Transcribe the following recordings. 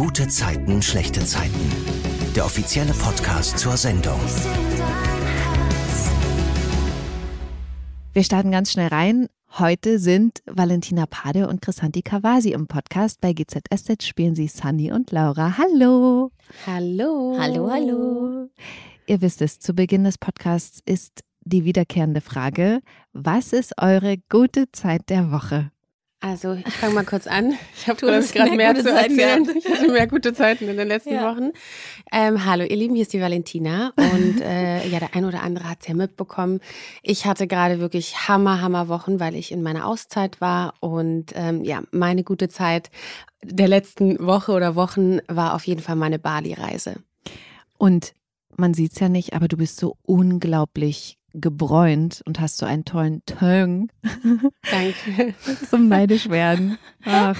Gute Zeiten, schlechte Zeiten. Der offizielle Podcast zur Sendung. Wir starten ganz schnell rein. Heute sind Valentina Pade und Chrisanti Kawasi im Podcast. Bei GZSZ spielen sie Sunny und Laura. Hallo. Hallo. Hallo, hallo. Ihr wisst es, zu Beginn des Podcasts ist die wiederkehrende Frage, was ist eure gute Zeit der Woche? Also, ich fange mal kurz an. Ich habe hast gerade mehr zu Zeiten erzählen. gehabt. Ich hatte mehr gute Zeiten in den letzten Ja. Wochen. Ähm, hallo, ihr Lieben, hier ist die Valentina. Und äh, ja, der ein oder andere hat es ja mitbekommen. Ich hatte gerade wirklich Hammer, Hammer Wochen, weil ich in meiner Auszeit war. Und ähm, ja, meine gute Zeit der letzten Woche oder Wochen war auf jeden Fall meine Bali-Reise. Und man sieht es ja nicht, aber du bist so unglaublich gebräunt und hast so einen tollen Töng Danke. zum neidisch werden. Ach.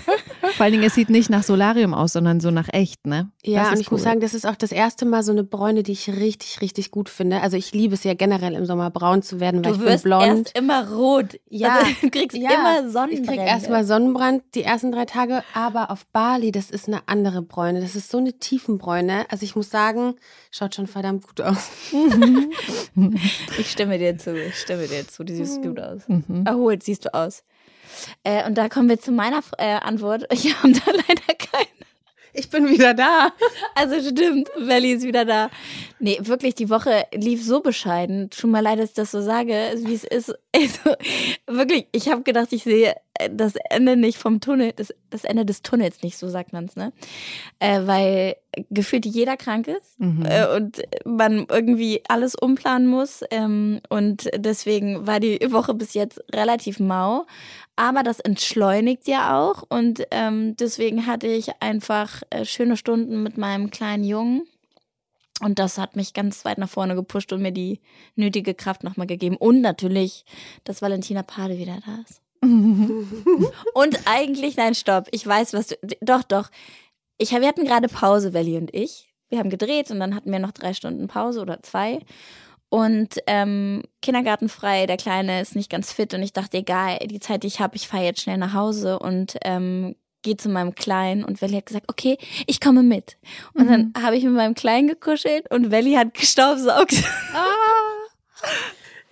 Vor allen Dingen, es sieht nicht nach Solarium aus, sondern so nach echt, ne? Ja, und ich muss cool. sagen, das ist auch das erste Mal so eine Bräune, die ich richtig, richtig gut finde. Also ich liebe es ja generell im Sommer braun zu werden, weil Du ich wirst bin blond. erst immer rot. Ja, also, du kriegst ja, immer Ich Sonnenbrände. krieg erstmal Sonnenbrand die ersten drei Tage, aber auf Bali, das ist eine andere Bräune. Das ist so eine Tiefenbräune. Also ich muss sagen, schaut schon verdammt gut aus. Ich stimme dir zu, ich stimme dir zu. Die siehst gut aus. Mhm. Erholt siehst du aus. Äh, und da kommen wir zu meiner äh, Antwort. Ich habe da leider keine. Ich bin wieder da. Also stimmt, Welli ist wieder da. Nee, wirklich, die Woche lief so bescheiden. Tut mir leid, dass ich das so sage, wie es ist. Also, wirklich, ich habe gedacht, ich sehe das Ende nicht vom Tunnel, das, das Ende des Tunnels nicht, so sagt man es, ne? Äh, weil gefühlt jeder krank ist Mhm. äh, und man irgendwie alles umplanen muss. Ähm, und deswegen war die Woche bis jetzt relativ mau. Aber das entschleunigt ja auch. Und ähm, deswegen hatte ich einfach äh, schöne Stunden mit meinem kleinen Jungen. Und das hat mich ganz weit nach vorne gepusht und mir die nötige Kraft nochmal gegeben. Und natürlich, dass Valentina Pade wieder da ist. Und eigentlich, nein, stopp. Ich weiß, was du. Doch, doch. Ich, wir hatten gerade Pause, Welli und ich. Wir haben gedreht und dann hatten wir noch drei Stunden Pause oder zwei. Und ähm, kindergartenfrei, der Kleine ist nicht ganz fit und ich dachte, egal, die Zeit, die ich habe, ich fahre jetzt schnell nach Hause und ähm, gehe zu meinem Kleinen und Welli hat gesagt, okay, ich komme mit. Und dann habe ich mit meinem Kleinen gekuschelt und Welli hat gestaubsaugt.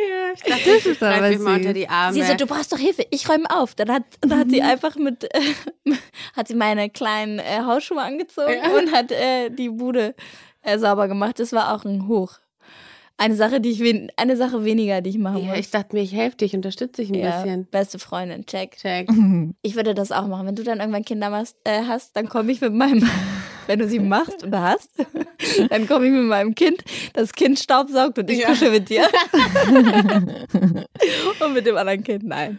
Ja, ich dachte, Das ist aber mal süß. unter die Arme. Sie so, du brauchst doch Hilfe, ich räume auf. Dann hat, dann hat sie einfach mit, äh, hat sie meine kleinen äh, Hausschuhe angezogen Ja. und hat äh, die Bude äh, sauber gemacht. Das war auch ein Hoch. Eine Sache, die ich wen eine Sache weniger, die ich machen ja, muss. ich dachte mir, ich helfe dich, unterstütze dich ein ja, bisschen. beste Freundin, check. Check. Ich würde das auch machen. Wenn du dann irgendwann Kinder machst, äh, hast, dann komme ich mit meinem, wenn du sie machst oder hast, dann komme ich mit meinem Kind, das Kind staubsaugt und ich Ja. kusche mit dir. und mit dem anderen Kind, nein.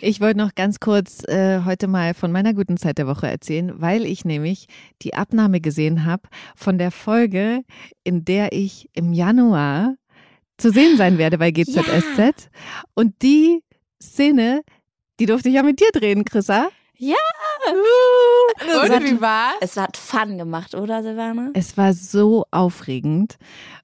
Ich wollte noch ganz kurz äh, heute mal von meiner guten Zeit der Woche erzählen, weil ich nämlich die Abnahme gesehen habe von der Folge, in der ich im Januar zu sehen sein werde bei GZSZ. Und die Szene, die durfte ich ja mit dir drehen, Chrissa. Und hat- wie war's? Es hat Fun gemacht, oder Silvana? Es war so aufregend.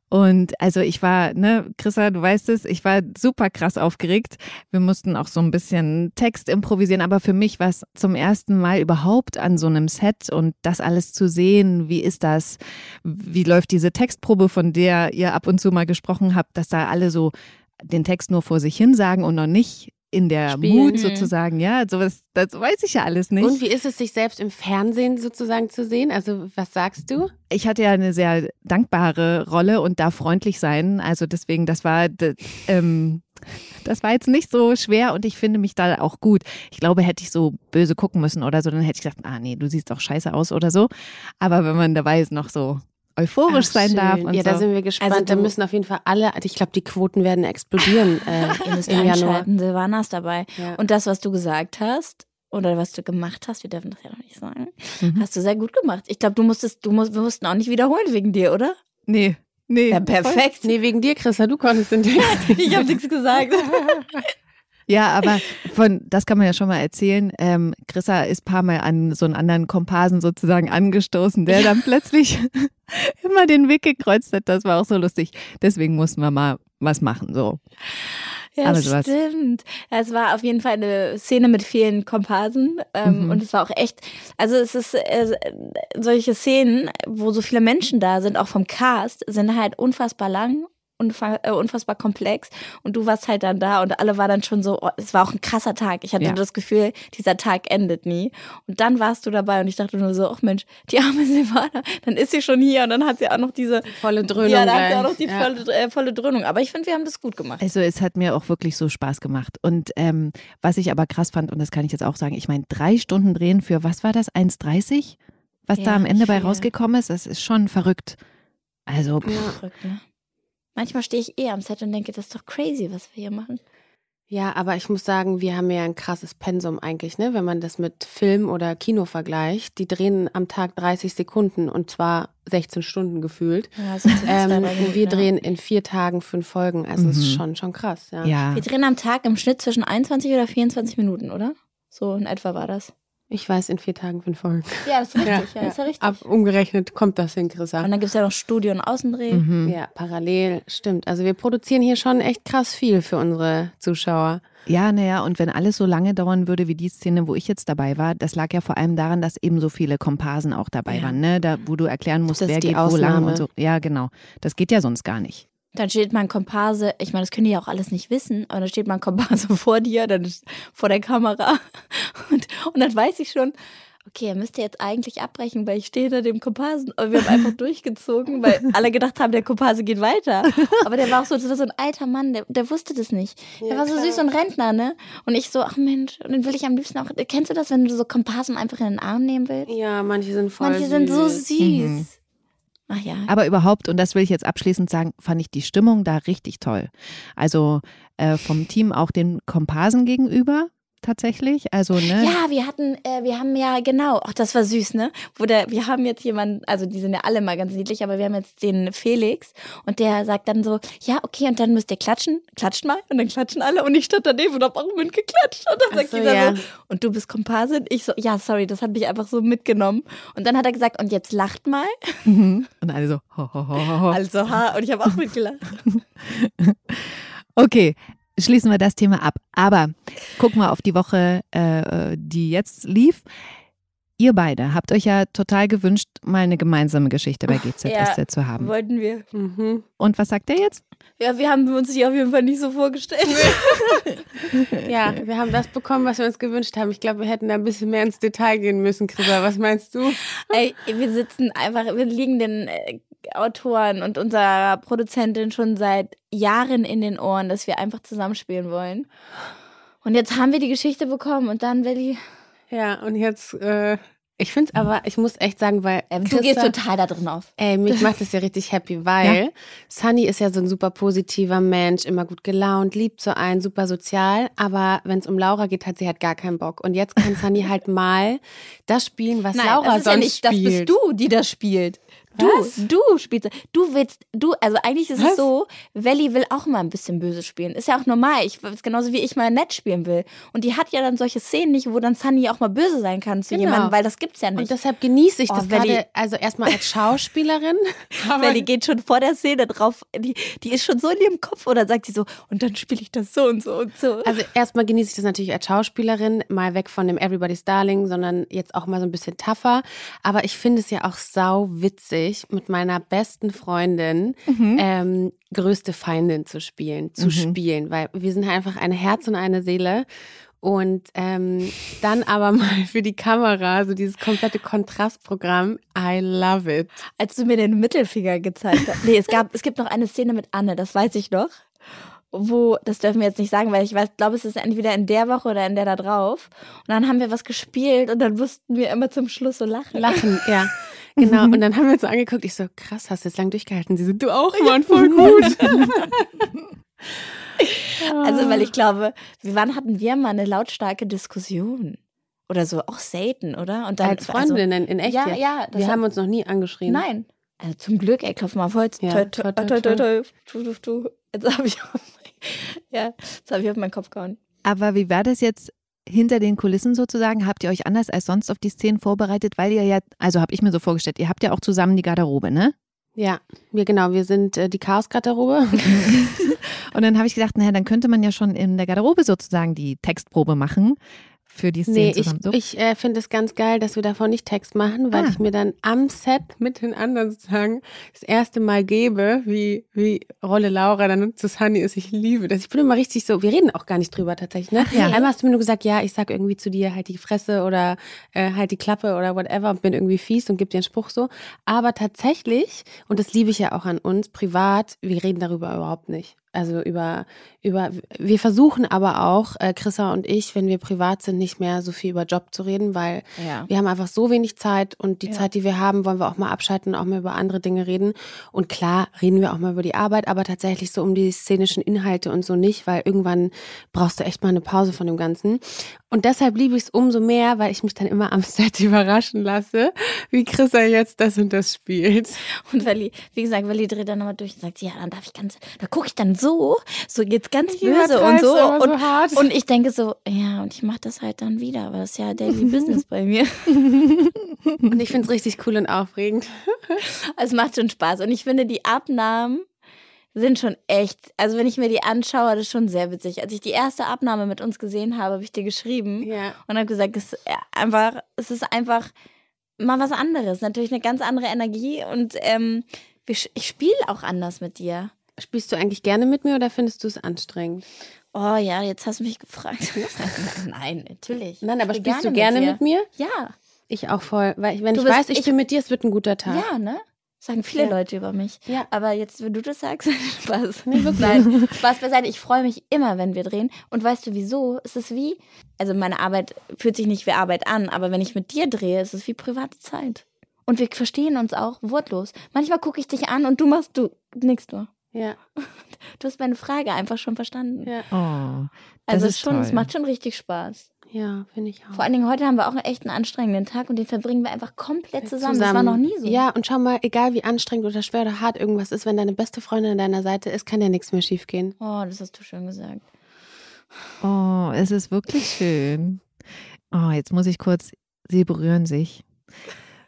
Und also ich war, ne, Chrissa, du weißt es, ich war super krass aufgeregt. Wir mussten auch so ein bisschen Text improvisieren, aber für mich war es zum ersten Mal überhaupt an so einem Set und das alles zu sehen, wie ist das, wie läuft diese Textprobe, von der ihr ab und zu mal gesprochen habt, dass da alle so den Text nur vor sich hin sagen und noch nicht in der Spielen. Mut Mhm. sozusagen, ja, sowas, das weiß ich ja alles nicht. Und wie ist es, sich selbst im Fernsehen sozusagen zu sehen? Also, was sagst du? ich hatte ja eine sehr dankbare Rolle und darf freundlich sein. Also deswegen, das war, d- ähm, das war jetzt nicht so schwer und ich finde mich da auch gut. Ich glaube, hätte ich so böse gucken müssen oder so, dann hätte ich gesagt, ah nee, du siehst doch scheiße aus oder so. Aber wenn man dabei ist, noch so euphorisch Ach, sein schön. darf und ja, so. da sind wir gespannt. Also da müssen auf jeden Fall alle, ich glaube, die Quoten werden explodieren äh, Ihr müsst im Januar. einschalten, Silvana ist dabei. Ja. Und das, was du gesagt hast, oder was du gemacht hast, wir dürfen das ja noch nicht sagen, Mhm. hast du sehr gut gemacht. Ich glaube, du musstest, du musst, wir mussten auch nicht wiederholen wegen dir, oder? nee, nee. Ja, perfekt. Nee, wegen dir, Christa, du konntest den Text. Ich habe nichts gesagt. Ja, aber von, das kann man ja schon mal erzählen. Ähm, Chrissa ist paar Mal an so einen anderen Komparsen sozusagen angestoßen, der dann plötzlich immer den Weg gekreuzt hat. Das war auch so lustig. Deswegen mussten wir mal was machen, so. Ja, Aber sowas. stimmt. Es war auf jeden Fall eine Szene mit vielen Komparsen ähm, Mhm. und es war auch echt, also es ist äh, solche Szenen, wo so viele Menschen da sind, auch vom Cast, sind halt unfassbar lang. Äh, Unfassbar komplex und du warst halt dann da und alle waren dann schon so, oh, es war auch ein krasser Tag. Ich hatte Ja. das Gefühl, dieser Tag endet nie. Und dann warst du dabei und ich dachte nur so, ach Mensch, die arme Silvana, dann ist sie schon hier und dann hat sie auch noch diese Volle Dröhnung. Ja, da hat sie auch noch die Ja. volle, äh, volle Dröhnung. Aber ich finde, wir haben das gut gemacht. Also es hat mir auch wirklich so Spaß gemacht. Und ähm, was ich aber krass fand, und das kann ich jetzt auch sagen, ich meine, drei Stunden drehen für, was war das, 1,30? Was da Ja, am Ende bei rausgekommen ist, das ist schon verrückt. Also, pff. Verrückt, ne? Manchmal stehe ich eh am Set und denke, das ist doch crazy, was wir hier machen. Ja, aber ich muss sagen, wir haben ja ein krasses Pensum eigentlich, ne? Wenn man das mit Film oder Kino vergleicht. Die drehen am Tag 30 Sekunden und zwar 16 Stunden gefühlt. Ja, so zwei, Ähm, und wir ja. drehen in vier Tagen fünf Folgen. Also es ist Mhm. schon, schon krass, ja. ja. Wir drehen am Tag im Schnitt zwischen 21 oder 24 Minuten, oder? So in etwa war das. Ich weiß, in vier Tagen fünf Folgen. Ja, das ist richtig. Ja, ja. ist ja richtig. Ab umgerechnet kommt das hin, Chrissa. Und dann gibt es ja noch Studio- und Außendreh. Mhm. Ja, parallel, stimmt. Also wir produzieren hier schon echt krass viel für unsere Zuschauer. Ja, naja, und wenn alles so lange dauern würde wie die Szene, wo ich jetzt dabei war, das lag ja vor allem daran, dass eben so viele Komparsen auch dabei Ja. waren, ne? Da, wo du erklären musst, Das ist wer die geht wo lang Ausnahme. und so. Ja, genau. Das geht ja sonst gar nicht. Dann steht mein Komparse, ich meine, das können die ja auch alles nicht wissen, aber dann steht mein Komparse vor dir, dann ist vor der Kamera. Und, dann weiß ich schon, okay, er müsste jetzt eigentlich abbrechen, weil ich stehe hinter dem Komparsen. Und wir haben einfach durchgezogen, weil alle gedacht haben, der Komparse geht weiter. Aber der war auch so, das war so ein alter Mann, der, der wusste das nicht. Der Ja, war so klar. süß und Rentner, ne? Und ich so, ach Mensch, und den will ich am liebsten auch. Kennst du das, wenn du so Komparsen einfach in den Arm nehmen willst? Ja, manche sind voll Manche sind so süß. süß. Mhm. Ach ja. Aber überhaupt, und das will ich jetzt abschließend sagen, fand ich die Stimmung da richtig toll. Also äh, vom Team auch den Komparsen gegenüber tatsächlich. Also, ne? Ja, wir hatten, äh, wir haben ja, genau, ach, das war süß, ne? Wo der, wir haben jetzt jemanden, also die sind ja alle mal ganz niedlich, aber wir haben jetzt den Felix und der sagt dann so, ja, okay, und dann müsst ihr klatschen, klatscht mal und dann klatschen alle und ich stand daneben und hab auch mitgeklatscht und dann Ach sagt so, dieser ja. so, und du bist Komparsin? Ich so, ja, sorry, das hat mich einfach so mitgenommen und dann hat er gesagt, und jetzt lacht mal, Mhm. Und alle so, ho, ho, ho, ho. also ha, und ich habe auch mitgelacht. Okay, schließen wir das Thema ab. Aber gucken wir auf die Woche, äh, die jetzt lief. Ihr beide habt euch ja total gewünscht, mal eine gemeinsame Geschichte bei GZSZ zu haben. Wollten wir. Mhm. Und was sagt er jetzt? Ja, wir haben uns die auf jeden Fall nicht so vorgestellt. Ja, wir haben das bekommen, was wir uns gewünscht haben. Ich glaube, wir hätten da ein bisschen mehr ins Detail gehen müssen, Chrissa. Was meinst du? Ey, wir sitzen einfach, wir liegen den äh, Autoren und unserer Produzentin schon seit Jahren in den Ohren, dass wir einfach zusammenspielen wollen. Und jetzt haben wir die Geschichte bekommen und dann will ich. Ja, und jetzt, äh, ich finde es aber, ich muss echt sagen, weil. Äh, du gehst total da drin auf. Ey, mich macht das ja richtig happy, weil Sunny ist ja so ein super positiver Mensch, immer gut gelaunt, liebt so einen, super sozial. Aber wenn es um Laura geht, hat sie halt gar keinen Bock. Und jetzt kann Sunny halt mal das spielen, was Laura das ist sonst ja nicht, das spielt. bist du, die das spielt. Du, Was? du spielst. Du willst, du, also eigentlich ist Was? es so, Welly will auch mal ein bisschen böse spielen. Ist ja auch normal. Ich, ist genauso wie ich mal nett spielen will. Und die hat ja dann solche Szenen nicht, wo dann Sunny auch mal böse sein kann zu Genau. jemandem, weil das gibt's ja nicht. Und deshalb genieße ich Oh, das Welly- gerade, also erstmal als Schauspielerin. die geht schon vor der Szene drauf, die, die ist schon so in ihrem Kopf oder sagt sie so, und dann spiele ich das so und so und so. Also erstmal genieße ich das natürlich als Schauspielerin, mal weg von dem Everybody's Darling, sondern jetzt auch mal so ein bisschen tougher. Aber ich finde es ja auch sau witzig, mit meiner besten Freundin ähm, größte Feindin zu spielen, zu Mhm. spielen, weil wir sind einfach ein Herz und eine Seele. Und ähm, dann aber mal für die Kamera, so dieses komplette Kontrastprogramm. I love it. Als du mir den Mittelfinger gezeigt hast. Nee, es, gab, es gibt noch eine Szene mit Anne, das weiß ich noch. Wo, das dürfen wir jetzt nicht sagen, weil ich weiß, glaube, es ist entweder in der Woche oder in der da drauf. Und dann haben wir was gespielt und dann mussten wir immer zum Schluss so lachen. Lachen, ja. Genau. Und dann haben wir uns so angeguckt. Ich so, krass, hast du jetzt lang durchgehalten? Sie so, du auch, Mann, voll gut. Also, weil ich glaube, wann hatten wir mal eine lautstarke Diskussion? Oder so, auch selten, oder? Und dann, Als Freundinnen in echt Ja, ja, das Wir hat- haben uns noch nie Also, angeschrien. nein. Also zum Glück, ey, klopf mal auf Holz. Ja, Toi, toi, toi, habe ich, ja, jetzt habe ich auf meinen Kopf gehauen. Aber wie war das jetzt hinter den Kulissen sozusagen? Habt ihr euch anders als sonst auf die Szenen vorbereitet? Weil ihr ja, also habe ich mir so vorgestellt, ihr habt ja auch zusammen die Garderobe, ne? Ja, wir genau, wir sind äh, die Chaos-Garderobe. Und dann habe ich gedacht, naja, dann könnte man ja schon in der Garderobe sozusagen die Textprobe machen für die Szene Nee, ich, zusammen. Ich äh, finde es ganz geil, dass wir davon nicht Text machen, weil Ah. ich mir dann am Set mit den anderen sozusagen das erste Mal gebe, wie, wie Rolle Laura dann zu Sunny ist. Ich liebe das. Ich bin immer richtig so, wir reden auch gar nicht drüber tatsächlich. Ne? ja. Einmal hast du mir nur gesagt, ja, ich sag irgendwie zu dir halt die Fresse oder äh, halt die Klappe oder whatever und bin irgendwie fies und gebe dir einen Spruch so. Aber tatsächlich, und das liebe ich ja auch an uns, privat, wir reden darüber überhaupt nicht. Also über, über, wir versuchen aber auch, äh, Chrissa und ich, wenn wir privat sind, nicht mehr so viel über Job zu reden, weil Ja. wir haben einfach so wenig Zeit und die Ja. Zeit, die wir haben, wollen wir auch mal abschalten und auch mal über andere Dinge reden. Und klar, reden wir auch mal über die Arbeit, aber tatsächlich so um die szenischen Inhalte und so nicht, weil irgendwann brauchst du echt mal eine Pause von dem Ganzen. Und deshalb liebe ich es umso mehr, weil ich mich dann immer am Set überraschen lasse, wie Chrissa jetzt das und das spielt. Und Welli, wie gesagt, Welli dreht dann nochmal durch und sagt, ja, dann darf ich ganz, da gucke ich dann so, so geht's ganz Ich böse und so. aber so Und, hart. und ich denke so, ja, und ich mache das halt dann wieder, aber das ist ja Daily Business bei mir. Und ich finde es richtig cool und aufregend. Es macht schon Spaß. Und ich finde, die Abnahmen sind schon echt, also wenn ich mir die anschaue, das ist schon sehr witzig. Als ich die erste Abnahme mit uns gesehen habe, habe ich dir geschrieben Ja. und habe gesagt, es ist einfach, es ist einfach mal was anderes. Natürlich eine ganz andere Energie und ähm, ich spiele auch anders mit dir. Spielst du eigentlich gerne mit mir oder findest du es anstrengend? Oh ja, jetzt hast du mich gefragt. Nein, natürlich. Nein, aber spielst du gerne mit, dir. mir? Ja, Ich auch voll. Weil ich, wenn Du ich bist- weiß, ich, ich- bin mit dir, es wird ein guter Tag. ja, ne? Sagen viele Ja. Leute über mich. Ja. Aber jetzt, wenn du das sagst, Spaß. Nee, wirklich. Nein, Spaß beiseite. Ich freue mich immer, wenn wir drehen. Und weißt du wieso? Es ist wie, also meine Arbeit fühlt sich nicht wie Arbeit an, aber wenn ich mit dir drehe, ist es wie private Zeit. Und wir verstehen uns auch wortlos. Manchmal gucke ich dich an und du machst, du nix nur. Ja. Du hast meine Frage einfach schon verstanden. Ja. Oh, das also ist schon, es toll. macht schon richtig Spaß. Ja, finde ich auch. Vor allen Dingen heute haben wir auch echt einen anstrengenden Tag und den verbringen wir einfach komplett zusammen. Das war noch nie so. Ja, und schau mal, egal wie anstrengend oder schwer oder hart irgendwas ist, wenn deine beste Freundin an deiner Seite ist, kann ja nichts mehr schiefgehen. Oh, das hast du schön gesagt. oh, es ist wirklich schön. Oh, jetzt muss ich kurz, sie berühren sich.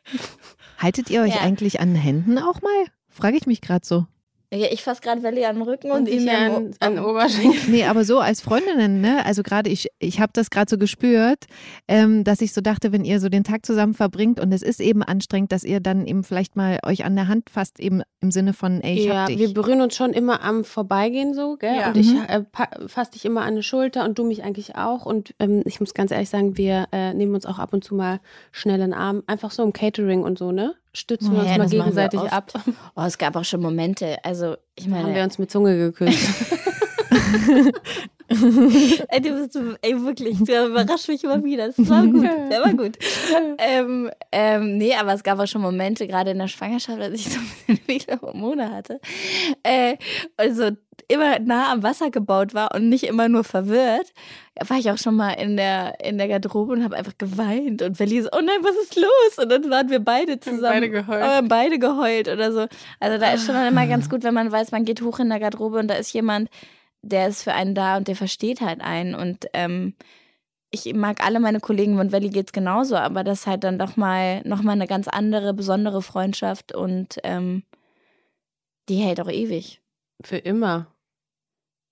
Haltet ihr euch Ja. eigentlich an Händen auch mal? Frage ich mich gerade so. Ja, ich fasse gerade Welli an den Rücken und, Und ich an, an Oberschenkel. Nee, aber so als Freundinnen, ne? Also gerade ich, ich habe das gerade so gespürt, ähm, dass ich so dachte, wenn ihr so den Tag zusammen verbringt und es ist eben anstrengend, dass ihr dann eben vielleicht mal euch an der Hand fasst, eben im Sinne von, ey, ich Ja, hab dich. wir berühren uns schon immer am Vorbeigehen so, gell? Ja. Und ich Mhm. äh, fasse dich immer an die Schulter und du mich eigentlich auch. Und ähm, ich muss ganz ehrlich sagen, wir äh, nehmen uns auch ab und zu mal schnell in den Arm. Einfach so im Catering und so, ne? Stützen wir Ja, uns mal das machen wir gegenseitig ab. Oh, es gab auch schon Momente. Also, ich meine, Haben wir uns mit Zunge geküsst. ey, du bist, ey, wirklich, du überraschst mich immer wieder. Das war gut, der war gut. Ähm, ähm, nee, aber es gab auch schon Momente, gerade in der Schwangerschaft, als ich so ein bisschen viele Hormone hatte, äh, also immer nah am Wasser gebaut war und nicht immer nur verwirrt, war ich auch schon mal in der, in der Garderobe und habe einfach geweint und Verli so, oh nein, was ist los? Und dann waren wir beide zusammen. beide geheult. Aber beide geheult oder so. Also da ist schon dann immer ganz gut, wenn man weiß, man geht hoch in der Garderobe und da ist jemand, der ist für einen da und der versteht halt einen. Und ähm, ich mag alle meine Kollegen und Welli geht's genauso, aber das ist halt dann doch mal noch mal eine ganz andere, besondere Freundschaft und ähm, die hält auch ewig. Für immer.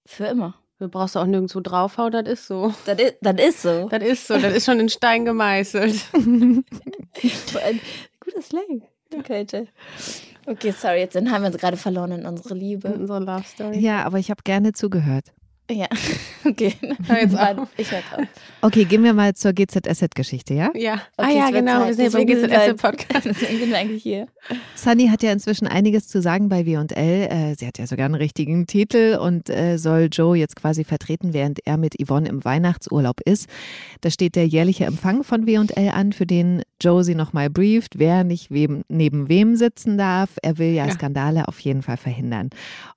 Für immer. Du brauchst auch nirgendwo draufhauen, das ist so. Das ist, das ist so. Das ist so, das ist schon in Stein gemeißelt. Ein guter Slang. Kälte. Okay, sorry, jetzt haben wir uns gerade verloren in unsere Liebe. Unsere Love Story. ja, aber ich habe gerne zugehört. Ja, okay. Hör jetzt Warte, auf. Ich höre drauf. Okay, gehen wir mal zur GZSZ-Geschichte, ja? Ja. ah Okay, ja, es wird genau. Zeit. Wir sind ja beim GZS-Podcast. Deswegen sind wir eigentlich hier. Sunny hat ja inzwischen einiges zu sagen bei W&L. Äh, sie hat ja sogar einen richtigen Titel und äh, soll Joe jetzt quasi vertreten, während er mit Yvonne im Weihnachtsurlaub ist. Da steht der jährliche Empfang von W&L an, für den Joe sie nochmal brieft, wer nicht wem, neben wem sitzen darf. Er will ja, Ja. Skandale auf jeden Fall verhindern.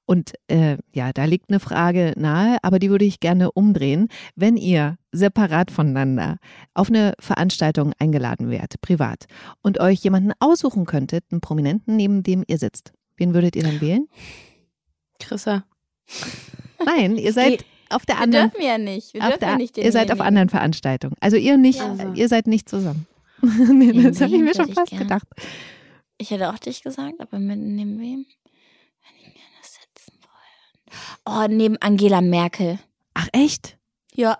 Und äh, ja, da liegt eine Frage nahe, aber die würde ich gerne umdrehen. Wenn ihr separat voneinander auf eine Veranstaltung eingeladen wärt, privat, und euch jemanden aussuchen könntet, einen Prominenten, neben dem ihr sitzt, wen würdet ihr dann wählen? Chrissa. Nein, ihr seid auf der Wir anderen. dürfen ja nicht. Wir dürfen der, ja nicht ihr seid auf anderen Veranstaltungen. Also ihr nicht, Ja. ihr seid nicht zusammen. nee, das habe ich mir schon fast gern? gedacht. Ich hätte auch dich gesagt, aber mit neben wem? Wenn ich gerne sitzen wollen. Oh, neben Angela Merkel. Ach echt? Ja.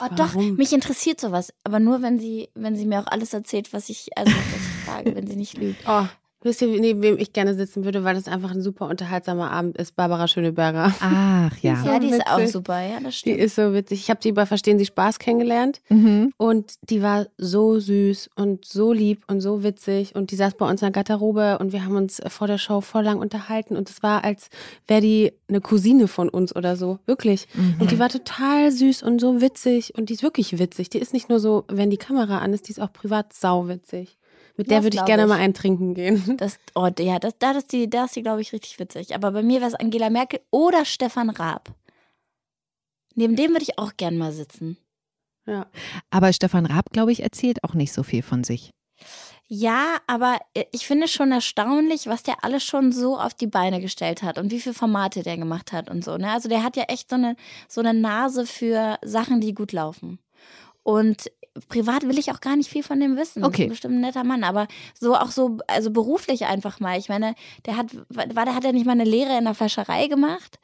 Oh, doch, Warum? mich interessiert sowas. Aber nur, wenn sie, wenn sie mir auch alles erzählt, was ich, also was ich frage, wenn sie nicht lügt. Oh, wisst ihr, neben wem ich gerne sitzen würde, weil das einfach ein super unterhaltsamer Abend ist? Barbara Schöneberger. Ach ja. So Ja, die ist auch witzig. super, ja, das Die stimmt. ist so witzig. Ich habe die bei Verstehen Sie Spaß kennengelernt Mhm. und die war so süß und so lieb und so witzig und die saß bei uns in der Garderobe und wir haben uns vor der Show voll lang unterhalten und es war, als wäre die eine Cousine von uns oder so. Wirklich. Mhm. Und die war total süß und so witzig und die ist wirklich witzig. Die ist nicht nur so, wenn die Kamera an ist, die ist auch privat sauwitzig. Mit der würde ich gerne ich. mal eintrinken gehen. Das, oh, ja, das, da ist die, da ist die, glaube ich, richtig witzig. Aber bei mir wäre es Angela Merkel oder Stefan Raab. Neben dem würde ich auch gern mal sitzen. Ja. Aber Stefan Raab, glaube ich, erzählt auch nicht so viel von sich. Ja, aber ich finde schon erstaunlich, was der alles schon so auf die Beine gestellt hat und wie viele Formate der gemacht hat und so. Ne? Also der hat ja echt so eine, so eine Nase für Sachen, die gut laufen. Und privat will ich auch gar nicht viel von dem wissen. Okay. Ist bestimmt ein netter Mann, aber so auch so, also beruflich einfach mal. Ich meine, der hat, war, der hat ja nicht mal eine Lehre in der Fleischerei gemacht.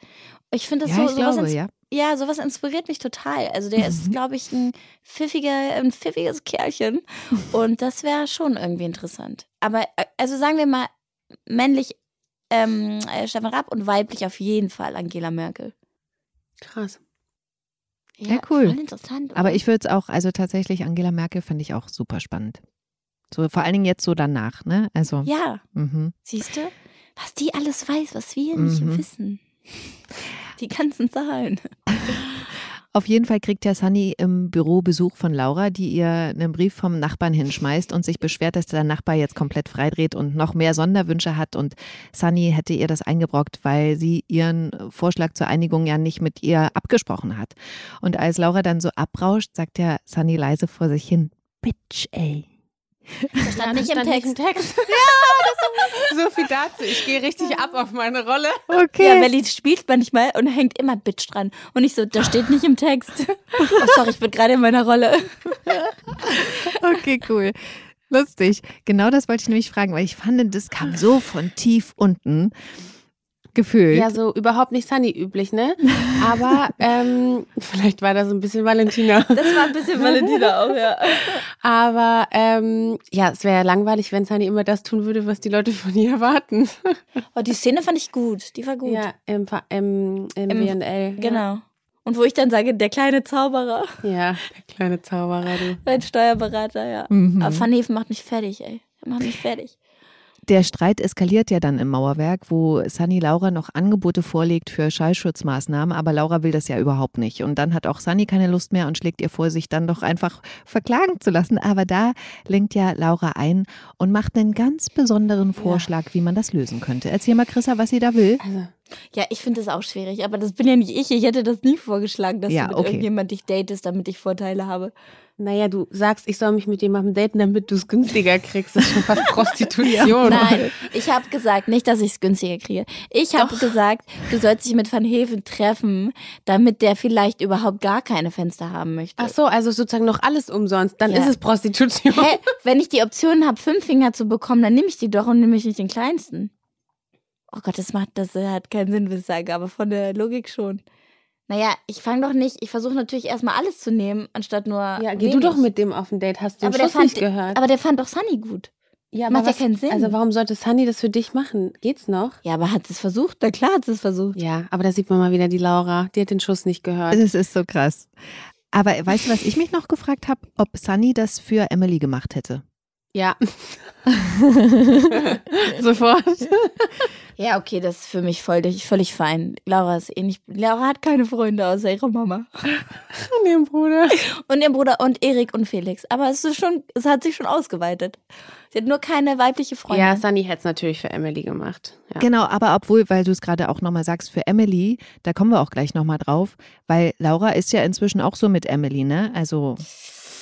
Ich finde das ja, so, ich sowas glaube, ja. ja, sowas inspiriert mich total. Also der ist, Mhm. glaube ich, ein pfiffiger, ein pfiffiges Kerlchen. Und das wäre schon irgendwie interessant. Aber äh, also sagen wir mal, männlich ähm, äh, Stefan Raab und weiblich auf jeden Fall Angela Merkel. Krass. Ja, cool. Voll interessant. Aber oder? ich würde es auch, also tatsächlich Angela Merkel finde ich auch super spannend. So vor allen Dingen jetzt so danach, ne? Also, Ja, mhm. siehst du, was die alles weiß, was wir nicht Mhm. wissen. Die ganzen Zahlen. Auf jeden Fall kriegt ja Sunny im Büro Besuch von Laura, die ihr einen Brief vom Nachbarn hinschmeißt und sich beschwert, dass der Nachbar jetzt komplett freidreht und noch mehr Sonderwünsche hat. Und Sunny hätte ihr das eingebrockt, weil sie ihren Vorschlag zur Einigung ja nicht mit ihr abgesprochen hat. Und als Laura dann so abrauscht, sagt ja Sunny leise vor sich hin, Bitch, ey. Das stand nicht im Text. Text. ja, so viel dazu. Ich gehe richtig ab auf meine Rolle. Okay. Ja, Welli spielt manchmal und hängt immer Bitch dran. Und ich so, das steht nicht im Text. Oh, sorry, ich bin gerade in meiner Rolle. Okay, cool. Lustig. Genau das wollte ich nämlich fragen, weil ich fand, das kam so von tief unten gefühlt. Ja, so überhaupt nicht Sunny üblich, ne? Aber ähm, vielleicht war das so ein bisschen Valentina. Das war ein bisschen Valentina auch, ja. Aber ähm, ja, es wäre ja langweilig, wenn Sunny immer das tun würde, was die Leute von ihr erwarten. Oh, die Szene fand ich gut. Die war gut. Ja, im, im, im, Im- WNL. Genau. Und wo ich dann sage, der kleine Zauberer, Ja, der kleine Zauberer, du. mein Steuerberater, ja. Mhm. Aber Van Heven macht mich fertig, ey. Er macht mich fertig. Der Streit eskaliert ja dann im Mauerwerk, wo Sunny Laura noch Angebote vorlegt für Schallschutzmaßnahmen, aber Laura will das ja überhaupt nicht. Und dann hat auch Sunny keine Lust mehr und schlägt ihr vor, sich dann doch einfach verklagen zu lassen. Aber da lenkt ja Laura ein und macht einen ganz besonderen Vorschlag, wie man das lösen könnte. Erzähl mal, Chrissa, was sie da will. Also, Ja, ich finde das auch schwierig, aber das bin ja nicht ich. Ich hätte das nie vorgeschlagen, dass Ja, du mit okay. irgendjemand dich datest, damit ich Vorteile habe. Naja, du sagst, ich soll mich mit jemandem daten, damit du es günstiger kriegst. Das ist schon fast Prostitution. Nein, ich habe gesagt, nicht, dass ich es günstiger kriege. Ich habe gesagt, du sollst dich mit Van Heven treffen, damit der vielleicht überhaupt gar keine Fenster haben möchte. Ach so, also sozusagen noch alles umsonst. Dann Ja. ist es Prostitution. Hä? Wenn ich die Option habe, fünf Finger zu bekommen, dann nehme ich die doch und nehme ich nicht den kleinsten. Oh Gott, das macht, das hat keinen Sinn, was ich sage, aber von der Logik schon. Naja, ich fange doch nicht, ich versuche natürlich erstmal alles zu nehmen, anstatt nur. Ja, geh wenig. du doch mit dem auf ein Date. Hast du den aber der, Schuss fand, nicht gehört? aber der fand doch Sunny gut. ja, macht ja keinen Sinn. Also warum sollte Sunny das für dich machen? Geht's noch? Ja, aber hat es versucht? Na klar hat es versucht. Ja, aber da sieht man mal wieder die Laura. Die hat den Schuss nicht gehört. Das ist so krass. Aber weißt du, was ich mich noch gefragt habe? Ob Sunny das für Emily gemacht hätte. Ja. Sofort. Ja, okay, das ist für mich völlig, völlig fein. Laura ist eh nicht. Laura hat keine Freunde außer ihrer Mama. Von dem Bruder. Und ihrem Bruder und Erik und Felix. Aber es ist schon, es hat sich schon ausgeweitet. Sie hat nur keine weibliche Freundin. Ja, Sunny hätte es natürlich für Emily gemacht. Ja. Genau, aber obwohl, weil du es gerade auch nochmal sagst, für Emily, da kommen wir auch gleich nochmal drauf, weil Laura ist ja inzwischen auch so mit Emily, ne? Also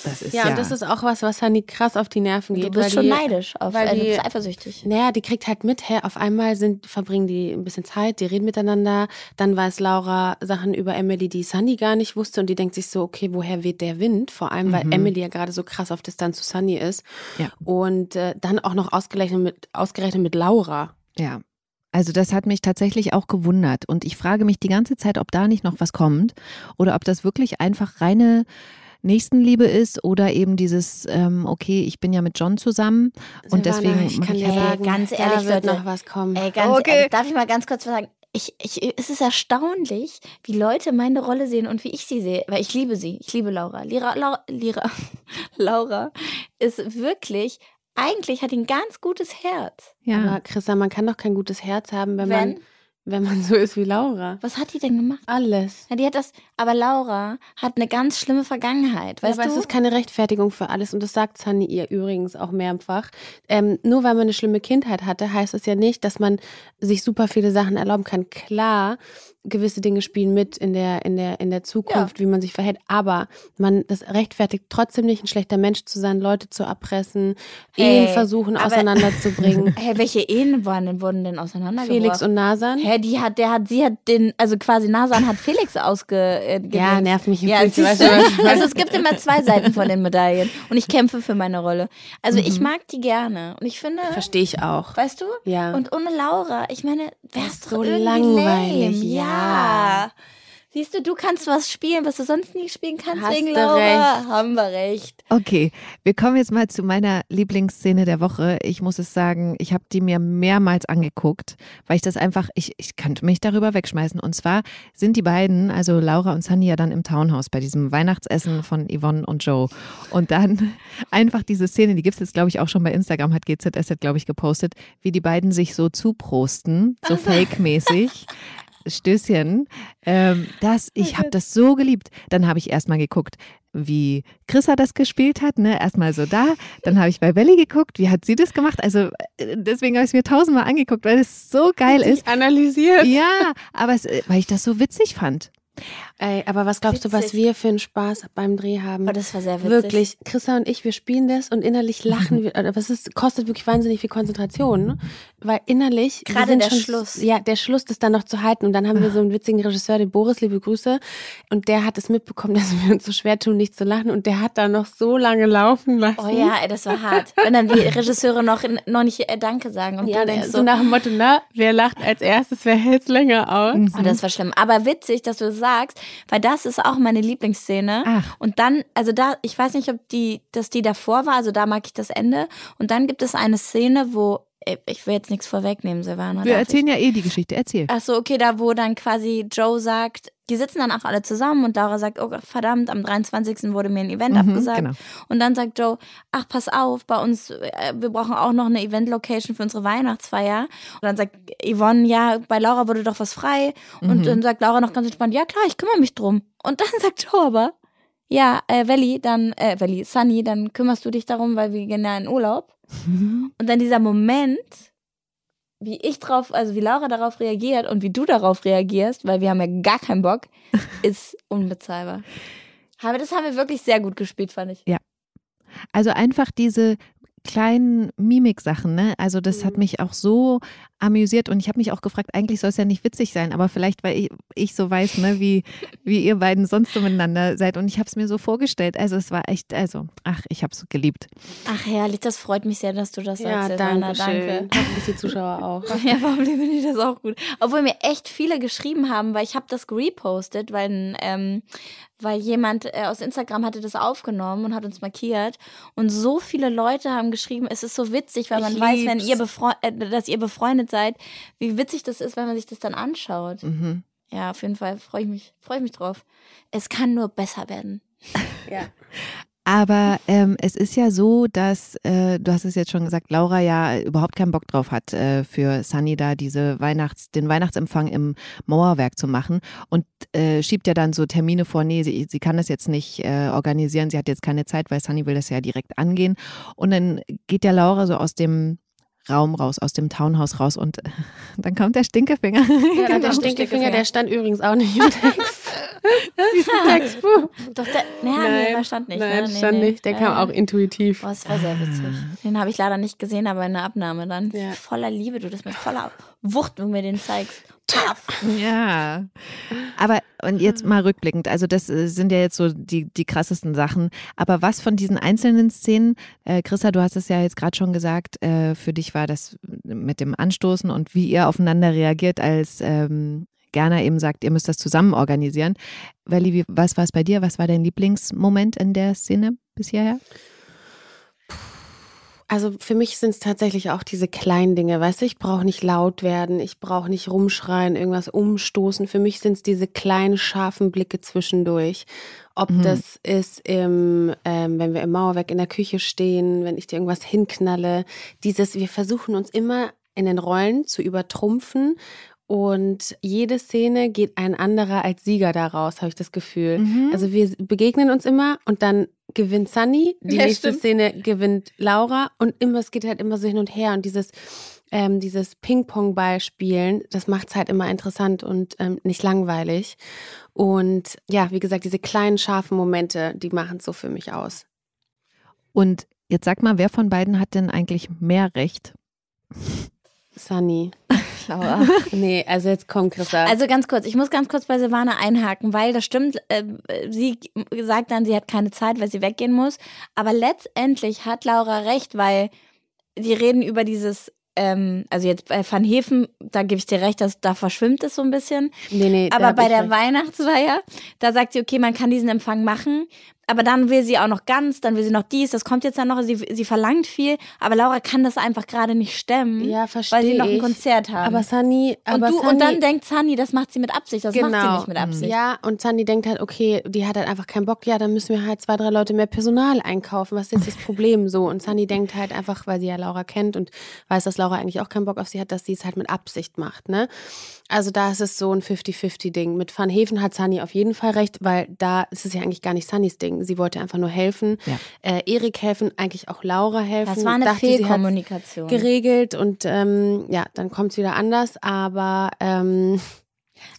Das ist Ja, ja, und das ist auch was, was Sunny krass auf die Nerven geht. Du bist weil schon die, neidisch, auf, weil du die- bist eifersüchtig. Naja, die kriegt halt mit, hä, auf einmal sind, verbringen die ein bisschen Zeit, die reden miteinander. Dann weiß Laura Sachen über Emily, die Sunny gar nicht wusste und die denkt sich so, okay, woher weht der Wind? Vor allem, weil Emily ja gerade so krass auf Distanz zu Sunny ist. Ja. Und äh, dann auch noch ausgerechnet mit, ausgerechnet mit Laura. Ja. Also das hat mich tatsächlich auch gewundert. Und ich frage mich die ganze Zeit, ob da nicht noch was kommt oder ob das wirklich einfach reine Nächstenliebe ist oder eben dieses, ähm, okay, ich bin ja mit John zusammen und Silvana, deswegen ich kann ich dir Ey, sagen, ganz da ehrlich, wird Leute. noch was kommen. Ey, ganz Okay. ehrlich, darf ich mal ganz kurz was sagen? Ich, ich, es ist erstaunlich, wie Leute meine Rolle sehen und wie ich sie sehe, weil ich liebe sie. Ich liebe Laura. Lira, Laura, Lira, Laura ist wirklich, eigentlich hat ein ganz gutes Herz. ja. Aber Christa, man kann doch kein gutes Herz haben, wenn, Wenn? man wenn man so ist wie Laura. Was hat die denn gemacht? Alles. Ja, die hat das, aber Laura hat eine ganz schlimme Vergangenheit, Ja, weißt aber du? es ist keine Rechtfertigung für alles und das sagt Sunny ihr übrigens auch mehrfach. Ähm, nur weil man eine schlimme Kindheit hatte, heißt es ja nicht, dass man sich super viele Sachen erlauben kann. Klar, gewisse Dinge spielen mit in der, in der, in der Zukunft, wie man sich verhält, aber man, das rechtfertigt trotzdem nicht, ein schlechter Mensch zu sein, Leute zu erpressen, Hey, Ehen versuchen auseinanderzubringen. Hey, welche Ehen waren denn, wurden denn auseinandergebracht? Felix und Nasan. Hä, die hat, der hat, sie hat den, also quasi Nasan hat Felix ausge. Äh, Ja, nervt mich Ja, siehst weißt du? du? Also es gibt immer zwei Seiten von den Medaillen und ich kämpfe für meine Rolle. Also ich mag die gerne und ich finde, Verstehe ich auch. weißt du? Ja. Und ohne Laura, ich meine, wär's ist doch so langweilig, lame. ja. Ja. Siehst du, du kannst was spielen, was du sonst nie spielen kannst Hast wegen Laura. recht. Haben wir recht. Okay, wir kommen jetzt mal zu meiner Lieblingsszene der Woche. Ich muss es sagen, ich habe die mir mehrmals angeguckt, weil ich das einfach, ich, ich könnte mich darüber wegschmeißen. Und zwar sind die beiden, also Laura und Sunny, ja dann im Townhouse bei diesem Weihnachtsessen von Yvonne und Joe. Und dann einfach diese Szene, die gibt es jetzt, glaube ich, auch schon bei Instagram, hat GZSZ, glaube ich, gepostet, wie die beiden sich so zuprosten, so fake-mäßig. Stößchen. Ähm, das, ich habe das so geliebt. Dann habe ich erstmal geguckt, wie Chrissa das gespielt hat. Ne? Erstmal so da. Dann habe ich bei Belly geguckt, wie hat sie das gemacht. Also äh, deswegen habe ich es mir tausendmal angeguckt, weil es so geil ist. Analysiert. Ja, aber es, äh, weil ich das so witzig fand. Ey, aber was glaubst du, was Witzig. wir für einen Spaß beim Dreh haben? Oh, das war sehr witzig. Wirklich, Christa und ich, wir spielen das und innerlich lachen wir. Aber es ist, kostet wirklich wahnsinnig viel Konzentration, ne? weil innerlich. Gerade der schon, Schluss. Ja, der Schluss, das dann noch zu halten. Und dann haben wir so einen witzigen Regisseur, den Boris, liebe Grüße. Und der hat es mitbekommen, dass wir uns so schwer tun, nicht zu lachen. Und der hat da noch so lange laufen lassen. Oh ja, ey, das war hart. Wenn dann die Regisseure noch, noch nicht äh, Danke sagen und Ja, du denkst so so, nach dem Motto, na, wer lacht als erstes, wer hält's länger aus? Oh, das war schlimm. Aber witzig, dass du das sagst, weil das ist auch meine Lieblingsszene. Ach. Und dann, also da, ich weiß nicht, ob die, dass die davor war, also da mag ich das Ende. Und dann gibt es eine Szene, wo, ich will jetzt nichts vorwegnehmen, Silvana. Wir erzählen ja eh die Geschichte. Erzähl. Ach so, okay, da wo dann quasi Joe sagt, die sitzen dann auch alle zusammen und Laura sagt, oh verdammt, am 23. wurde mir ein Event Mhm, abgesagt. genau. Und dann sagt Joe, ach pass auf, bei uns, äh, wir brauchen auch noch eine Event-Location für unsere Weihnachtsfeier. Und dann sagt Yvonne, ja, bei Laura wurde doch was frei. Und Mhm. dann sagt Laura noch ganz entspannt, ja klar, ich kümmere mich drum. Und dann sagt Joe aber, ja, äh, Welli, dann, äh, Welli, Sunny, dann kümmerst du dich darum, weil wir gehen ja in Urlaub. Und dann dieser Moment, wie ich drauf, also wie Laura darauf reagiert und wie du darauf reagierst, weil wir haben ja gar keinen Bock, ist unbezahlbar. Aber das haben wir wirklich sehr gut gespielt, fand ich. Also einfach diese kleinen Mimik-Sachen, ne? Also das hat Mhm. mich auch so amüsiert und ich habe mich auch gefragt, eigentlich soll es ja nicht witzig sein, aber vielleicht, weil ich, ich so weiß, ne, wie, wie ihr beiden sonst so miteinander seid und ich habe es mir so vorgestellt. Also es war echt, also, ach, ich habe es geliebt. Ach herrlich, das freut mich sehr, dass du das Ja, sagst, danke. Danke. Hoffentlich die Zuschauer auch. Ja, warum finde ich das auch gut? Obwohl mir echt viele geschrieben haben, weil ich habe das repostet, weil, ein, ähm, weil jemand äh, aus Instagram hatte das aufgenommen und hat uns markiert. Und so viele Leute haben geschrieben, es ist so witzig, weil man Ich weiß, wenn ihr äh, dass ihr befreundet seid, wie witzig das ist, wenn man sich das dann anschaut. Mhm. Ja, auf jeden Fall freue ich mich, freue ich mich drauf. Es kann nur besser werden. Ja. Aber ähm, es ist ja so, dass, äh, du hast es jetzt schon gesagt, Laura ja überhaupt keinen Bock drauf hat, äh, für Sunny da diese Weihnachts-, den Weihnachtsempfang im Mauerwerk zu machen und äh, schiebt ja dann so Termine vor, nee, sie, sie kann das jetzt nicht äh, organisieren, sie hat jetzt keine Zeit, weil Sunny will das ja direkt angehen. Und dann geht ja Laura so aus dem Raum raus, aus dem Townhouse raus und dann kommt der Stinkefinger. Ja, Genau. der Stinkefinger, der stand übrigens auch nicht im Text. Siehst du Textbuch? Doch, der, naja, nee, da stand nicht. Nein, ne? nee, stand nee. nicht. Der Ja, kam auch intuitiv. Boah, das war sehr witzig. Den habe ich leider nicht gesehen, aber in der Abnahme dann. Ja. Voller Liebe, du das mit voller Wucht, wenn du mir den zeigst. Paff. Ja. Aber und jetzt mal rückblickend, also das äh, sind ja jetzt so die, die krassesten Sachen. Aber was von diesen einzelnen Szenen, äh, Christa, du hast es ja jetzt gerade schon gesagt, äh, für dich war das mit dem Anstoßen und wie ihr aufeinander reagiert, als ähm, Gerner eben sagt, ihr müsst das zusammen organisieren. Wie- was war es bei dir? Was war dein Lieblingsmoment in der Szene bis hierher? Also für mich sind es tatsächlich auch diese kleinen Dinge, weißt du, ich brauche nicht laut werden, ich brauche nicht rumschreien, irgendwas umstoßen. Für mich sind es diese kleinen, scharfen Blicke zwischendurch. Ob Mhm. das ist, im, ähm, wenn wir im Mauerwerk in der Küche stehen, wenn ich dir irgendwas hinknalle. Dieses, wir versuchen uns immer in den Rollen zu übertrumpfen und jede Szene geht ein anderer als Sieger daraus, habe ich das Gefühl. Mhm. Also wir begegnen uns immer und dann gewinnt Sunny, die Ja, nächste stimmt. Szene gewinnt Laura und immer, es geht halt immer so hin und her und dieses, ähm, dieses Ping-Pong-Ball spielen, das macht es halt immer interessant und ähm, nicht langweilig. Und ja, wie gesagt, diese kleinen, scharfen Momente, die machen es so für mich aus. Und jetzt sag mal, wer von beiden hat denn eigentlich mehr Recht? Sunny. Laura. Nee, also jetzt komm, Christa. Also ganz kurz, ich muss ganz kurz bei Silvana einhaken, weil das stimmt, äh, sie sagt dann, sie hat keine Zeit, weil sie weggehen muss. Aber letztendlich hat Laura recht, weil die reden über dieses, ähm, also jetzt bei Van Heven, da gebe ich dir recht, dass, da verschwimmt es so ein bisschen. nee, nee, Aber bei der recht. Weihnachtsfeier, da sagt sie, okay, man kann diesen Empfang machen, aber dann will sie auch noch ganz, dann will sie noch dies, das kommt jetzt dann noch, sie, sie verlangt viel, aber Laura kann das einfach gerade nicht stemmen, Ja, weil sie noch ein. Konzert haben. Aber Sunny, und, aber du, Sunny, und dann denkt Sunny, das macht sie mit Absicht, das macht sie Genau. nicht mit Absicht. Ja, und Sandy denkt halt, okay, die hat halt einfach keinen Bock, ja, dann müssen wir halt zwei, drei Leute mehr Personal einkaufen. Was ist jetzt das Problem so? Und Sandy denkt halt einfach, weil sie ja Laura kennt und weiß, dass Laura eigentlich auch keinen Bock auf sie hat, dass sie es halt mit Absicht macht, ne? Also da ist es so ein 50-50-Ding. Mit Van Heven hat Sunny auf jeden Fall recht, weil da ist es ja eigentlich gar nicht Sunnys Ding. Sie wollte einfach nur helfen. Ja. Äh, Erik helfen, eigentlich auch Laura helfen. Das war eine Dachte, Fehlkommunikation. geregelt und ähm, ja, dann kommt es wieder anders. Aber ähm,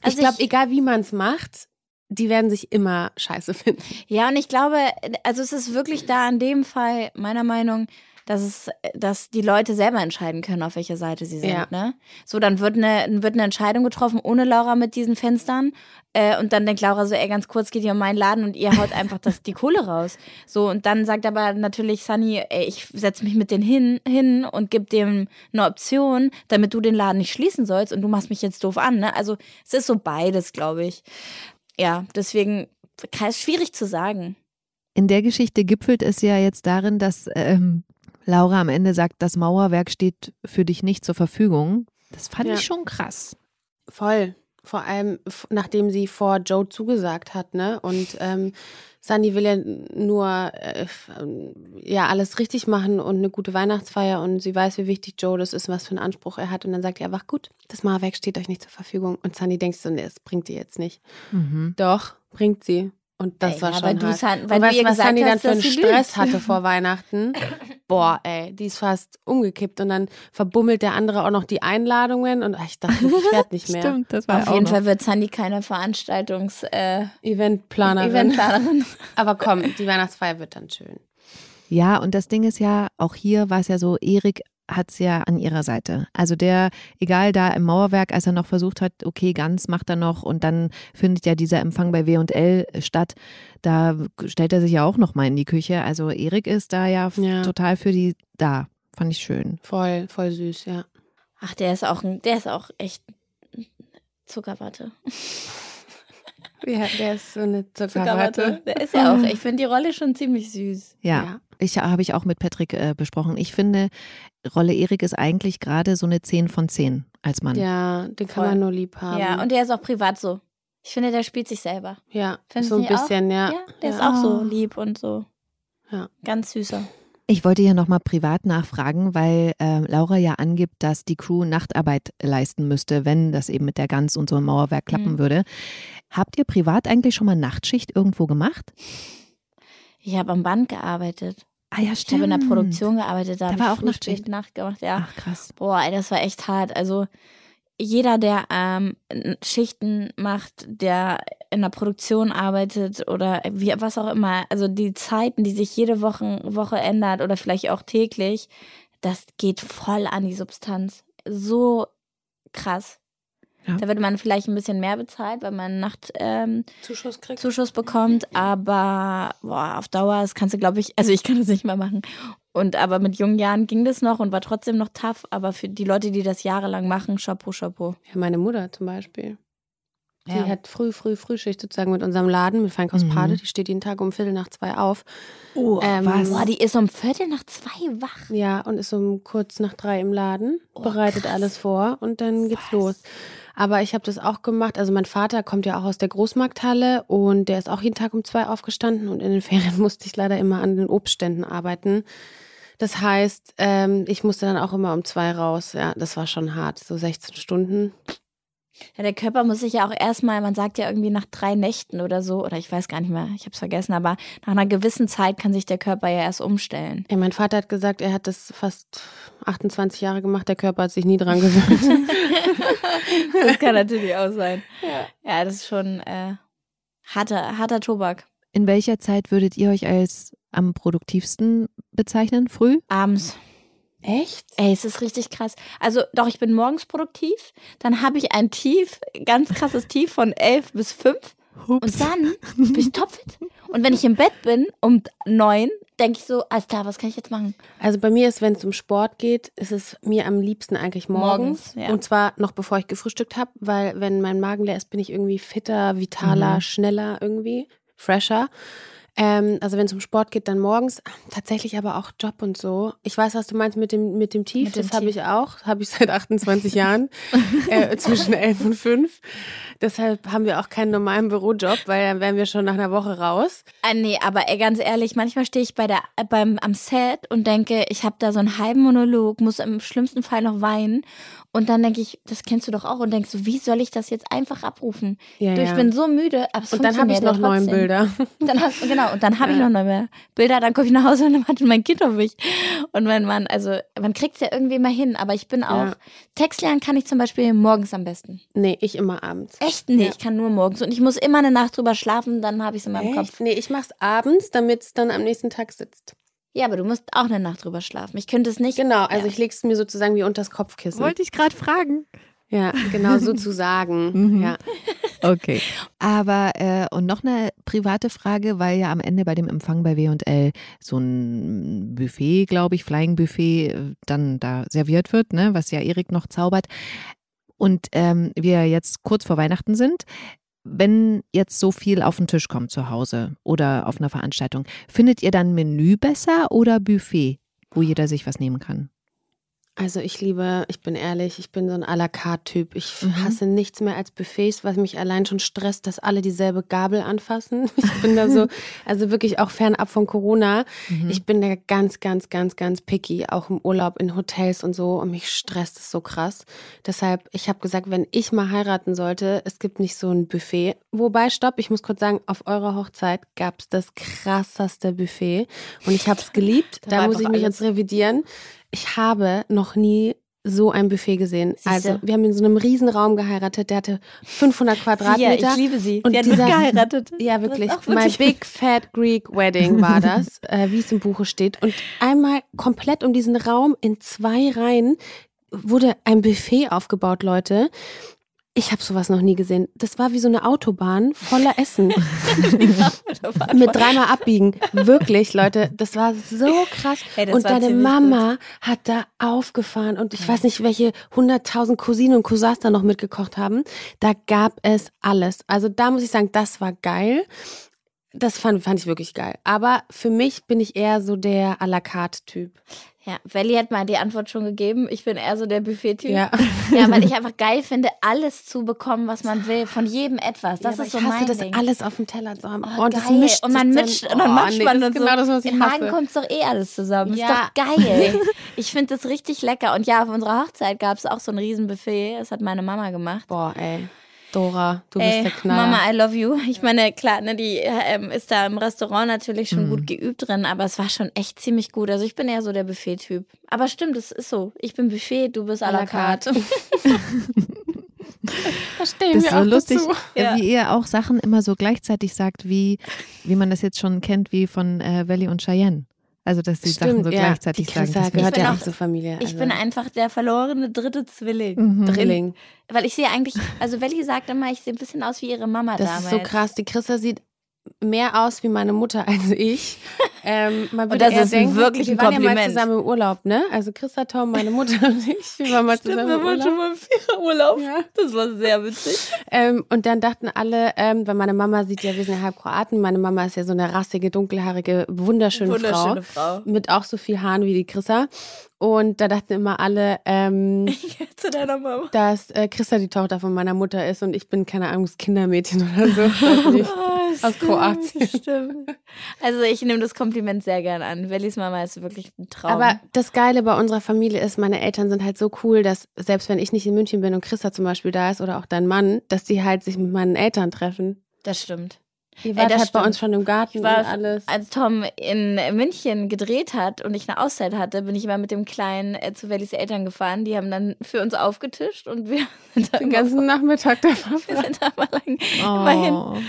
Also ich glaube, egal wie man es macht, die werden sich immer scheiße finden. Ja, und ich glaube, also es ist wirklich da in dem Fall meiner Meinung, dass es, dass die Leute selber entscheiden können, auf welcher Seite sie sind. Ja. Ne? So, dann wird eine, wird eine Entscheidung getroffen ohne Laura mit diesen Fenstern. Äh, und dann denkt Laura so, ey, ganz kurz geht hier um meinen Laden und ihr haut einfach das, die Kohle raus. So, und dann sagt aber natürlich Sunny, ey, ich setze mich mit denen hin, hin und gebe dem eine Option, damit du den Laden nicht schließen sollst und du machst mich jetzt doof an. Ne? Also es ist so beides, glaube ich. Ja, deswegen ist schwierig zu sagen. In der Geschichte gipfelt es ja jetzt darin, dass ähm, Laura am Ende sagt, das Mauerwerk steht für dich nicht zur Verfügung. Das fand Ja. ich schon krass. Voll. Vor allem, nachdem sie vor Joe zugesagt hat, ne? Und ähm, Sandy will ja nur äh, ja alles richtig machen und eine gute Weihnachtsfeier und sie weiß, wie wichtig Joe das ist, was für einen Anspruch er hat. Und dann sagt er einfach, gut, das Mauerwerk steht euch nicht zur Verfügung. Und Sandy denkt so, nee, das bringt die jetzt nicht. Mhm. Doch, bringt sie. Und das Ey, war ja, schon hart. San- und weil du weißt was Sandy dann für einen Stress lügt. hatte vor Weihnachten? Boah, ey, die ist fast umgekippt und dann verbummelt der andere auch noch die Einladungen und ach, ich dachte, ich werde nicht mehr. Stimmt, das war Auf jeden noch. Fall wird Sandy keine Veranstaltungs äh, Eventplanerin. Eventplanerin. Aber komm, die Weihnachtsfeier wird dann schön. Ja, und das Ding ist ja, auch hier war es ja so, Erik hat es ja an ihrer Seite. Also der, egal da im Mauerwerk, als er noch versucht hat, okay, ganz macht er noch und dann findet ja dieser Empfang bei W&L statt, da stellt er sich ja auch noch mal in die Küche. Also Erik ist da ja, Ja. total für die da. Fand ich schön. Voll, voll süß, ja. Ach, der ist auch ein, der ist auch echt Zuckerwatte. Ja, der ist so eine Zuckerwatte. Der ist ja auch. Ich finde die Rolle schon ziemlich süß. Ja, Ja. Ich habe ich auch mit Patrick äh, besprochen. Ich finde, Rolle Erik ist eigentlich gerade so eine 10 von 10 als Mann. Ja, den kann Voll. man nur lieb haben. Ja, und der ist auch privat so. Ich finde, der spielt sich selber. ja, Findest so ein bisschen, ja. Ja, der ist ja. auch so lieb und so. Ja. Ganz süßer. Ich wollte hier nochmal privat nachfragen, weil äh, Laura ja angibt, dass die Crew Nachtarbeit leisten müsste, wenn das eben mit der Gans und so im Mauerwerk klappen Mhm. würde. Habt ihr privat eigentlich schon mal Nachtschicht irgendwo gemacht? Ich habe am Band gearbeitet. Ah ja, Ich habe in der Produktion gearbeitet. Da, Da war ich auch Nachtschicht. spät Nacht gemacht. Ja. Ach krass. Boah, ey, das war echt hart. Also jeder, der ähm, Schichten macht, der in der Produktion arbeitet oder wie, was auch immer, also die Zeiten, die sich jede Woche, Woche ändert oder vielleicht auch täglich, das geht voll an die Substanz. So krass. Ja. Da würde man vielleicht ein bisschen mehr bezahlt, weil man Nacht ähm, Zuschuss, kriegt. Zuschuss bekommt, aber boah, auf Dauer, das kannst du, glaube ich, also ich kann das nicht mehr machen. Und aber mit jungen Jahren ging das noch und war trotzdem noch tough. Aber für die Leute, die das jahrelang machen, Chapeau, Chapeau. Ja, meine Mutter zum Beispiel. Die ja. hat früh, früh, Frühschicht sozusagen mit unserem Laden, mit Feinkost mhm. Die steht jeden Tag um Viertel nach zwei auf. Oh, ähm, was? Boah, die ist um Viertel nach zwei wach. Ja, und ist um kurz nach drei im Laden, oh, bereitet krass. alles vor und dann geht's was? los. Aber ich habe das auch gemacht. Also mein Vater kommt ja auch aus der Großmarkthalle und der ist auch jeden Tag um zwei aufgestanden und in den Ferien musste ich leider immer an den Obstständen arbeiten. Das heißt, ähm, ich musste dann auch immer um zwei raus. Ja, das war schon hart. So 16 Stunden. Ja, der Körper muss sich ja auch erstmal, man sagt ja irgendwie nach drei Nächten oder so, oder ich weiß gar nicht mehr, ich habe es vergessen, aber nach einer gewissen Zeit kann sich der Körper ja erst umstellen. Ja, mein Vater hat gesagt, er hat das fast 28 Jahre gemacht, der Körper hat sich nie dran gewöhnt. das kann natürlich auch sein. Ja, ja das ist schon äh, harter, harter Tobak. In welcher Zeit würdet ihr euch als am produktivsten bezeichnen? Früh? Abends. Echt? Ey, es ist richtig krass. Also doch, ich bin morgens produktiv, dann habe ich ein Tief, ganz krasses Tief von elf bis fünf Ups. und dann bin ich topfit. Und wenn ich im Bett bin um neun, denke ich so, alles klar, was kann ich jetzt machen? Also bei mir ist, wenn es um Sport geht, ist es mir am liebsten eigentlich morgens. morgens ja. Und zwar noch bevor ich gefrühstückt habe, weil wenn mein Magen leer ist, bin ich irgendwie fitter, vitaler, mhm. schneller irgendwie, fresher. Ähm, also wenn es um Sport geht, dann morgens. Tatsächlich aber auch Job und so. Ich weiß, was du meinst mit dem, mit dem Tief. Mit dem das habe ich auch. Habe ich seit 28 Jahren. äh, zwischen 11 und 5. Deshalb haben wir auch keinen normalen Bürojob, weil dann wären wir schon nach einer Woche raus. Ah, nee, aber ey, ganz ehrlich, manchmal stehe ich bei der, beim, am Set und denke, ich habe da so einen halben Monolog, muss im schlimmsten Fall noch weinen. Und dann denke ich, das kennst du doch auch und denkst so, wie soll ich das jetzt einfach abrufen? Ja, du, ich ja. bin so müde, aber es Und dann habe ich noch neun Bilder. Dann hast, genau, und dann habe ich noch neun Bilder, dann komme ich nach Hause und dann wartet mein Kind auf mich. Und wenn man, also man kriegt es ja irgendwie mal hin, aber ich bin auch. Text lernen kann ich zum Beispiel morgens am besten. Nee, ich immer abends. Echt? Nee, ich kann nur morgens. Und ich muss immer eine Nacht drüber schlafen, dann habe ich es in meinem Echt? Kopf. Nee, ich mache es abends, damit es dann am nächsten Tag sitzt. Ja, aber du musst auch eine Nacht drüber schlafen. Ich könnte es nicht. Genau, also ja. ich lege es mir sozusagen wie unter das Kopfkissen. Wollte ich gerade fragen. Ja, genau sozusagen. mhm. Ja. Okay. Aber äh, und noch eine private Frage, weil ja am Ende bei dem Empfang bei W&L so ein Buffet, glaube ich, Flying Buffet äh, dann da serviert wird, ne, was ja Erik noch zaubert. Und ähm, wir jetzt kurz vor Weihnachten sind wenn jetzt so viel auf den Tisch kommt zu Hause oder auf einer Veranstaltung, findet ihr dann Menü besser oder Buffet, wo jeder sich was nehmen kann? Also ich liebe, ich bin ehrlich, ich bin so ein à la carte Typ. Ich mhm. hasse nichts mehr als Buffets, was mich allein schon stresst, dass alle dieselbe Gabel anfassen. Ich bin da so, also wirklich auch fernab von Corona. Mhm. Ich bin da ganz, ganz, ganz, ganz picky, auch im Urlaub, in Hotels und so. Und mich stresst es so krass. Deshalb, ich habe gesagt, wenn ich mal heiraten sollte, es gibt nicht so ein Buffet. Wobei, stopp, ich muss kurz sagen, auf eurer Hochzeit gab es das krasseste Buffet. Und ich habe es geliebt. Da, da muss ich mich jetzt revidieren. Ich habe noch nie so ein Buffet gesehen. Siehste? Also, wir haben in so einem riesen Raum geheiratet, der hatte 500 Quadratmeter. Ja, ich liebe sie. Und sie hat dieser, geheiratet. Ja, wirklich. My Big Fat Greek Wedding war das, äh, wie es im Buche steht. Und einmal komplett um diesen Raum in zwei Reihen wurde ein Buffet aufgebaut, Leute. Ich habe sowas noch nie gesehen. Das war wie so eine Autobahn voller Essen. Mit dreimal abbiegen. Wirklich, Leute, das war so krass. Hey, und deine Mama gut. hat da aufgefahren und ich ja. weiß nicht, welche hunderttausend Cousinen und Cousins da noch mitgekocht haben. Da gab es alles. Also da muss ich sagen, das war geil. Das fand, fand ich wirklich geil. Aber für mich bin ich eher so der à la carte Typ. Ja, Welli hat mal die Antwort schon gegeben. Ich bin eher so der Buffet-Typ. Ja. ja, weil ich einfach geil finde, alles zu bekommen, was man will, von jedem etwas. Das ja, ist so ich hasse mein das Ding. alles auf dem Teller zu haben. Oh, und das mischt und man mischt dann, und dann oh, macht nee, man und genau so. Das, was ich Im Magen kommt doch eh alles zusammen. Ja. Ist doch geil. ich finde das richtig lecker. Und ja, auf unserer Hochzeit gab es auch so ein Riesenbuffet. Das hat meine Mama gemacht. Boah, ey. Dora, du Ey, bist der Knaller. Mama, I love you. Ich meine, klar, ne, die ähm, ist da im Restaurant natürlich schon mm. gut geübt drin, aber es war schon echt ziemlich gut. Also ich bin eher so der Buffet-Typ. Aber stimmt, es ist so. Ich bin Buffet, du bist à la carte. Da stehen Das wir ist so auch lustig, dazu. äh, Ja. wie ihr auch Sachen immer so gleichzeitig sagt, wie, wie man das jetzt schon kennt, wie von äh, Valley und Cheyenne. Also, dass die Sachen so ja. gleichzeitig die sagen. Das gehört ja auch- zur Familie. Ich also. bin einfach der verlorene dritte Zwilling. Mhm. Drilling. Weil ich sehe eigentlich, also Welli sagt immer, ich sehe ein bisschen aus wie ihre Mama Das damals. ist so krass. Die Chrissa sieht mehr aus wie meine Mutter als ich. Ähm, man würde das eher ist ein denken, wirklich wir ein waren ja mal Kompliment. zusammen im Urlaub, ne? Also Chrissa, Tom, meine Mutter und ich, wir waren mal zusammen im Urlaub. mal im Viererurlaub. Ja. Das war sehr witzig. Ähm, und dann dachten alle, ähm, weil meine Mama sieht ja, wir sind ja halb Kroaten, meine Mama ist ja so eine rassige, dunkelhaarige, wunderschöne, Wunderschöne Frau. Frau. Mit auch so viel Haaren wie die Chrissa. Und da dachten immer alle, ähm, Zu deiner Mama. dass äh, Christa die Tochter von meiner Mutter ist und ich bin, keine Ahnung, das Kindermädchen oder so. Oh, Aus stimmt, Kroatien. Stimmt. Also ich nehme das Kompliment sehr gern an. Wellis Mama ist wirklich ein Traum. Aber das Geile bei unserer Familie ist, meine Eltern sind halt so cool, dass selbst wenn ich nicht in München bin und Christa zum Beispiel da ist oder auch dein Mann, dass die halt sich mit meinen Eltern treffen. das stimmt. Die waren das halt bei uns schon im Garten war- und alles. Als Tom in München gedreht hat und ich eine Auszeit hatte, bin ich immer mit dem Kleinen äh, zu Wellis Eltern gefahren. Die haben dann für uns aufgetischt und wir sind Den ganzen Nachmittag da Wir verbracht. sind da mal lang. Immerhin.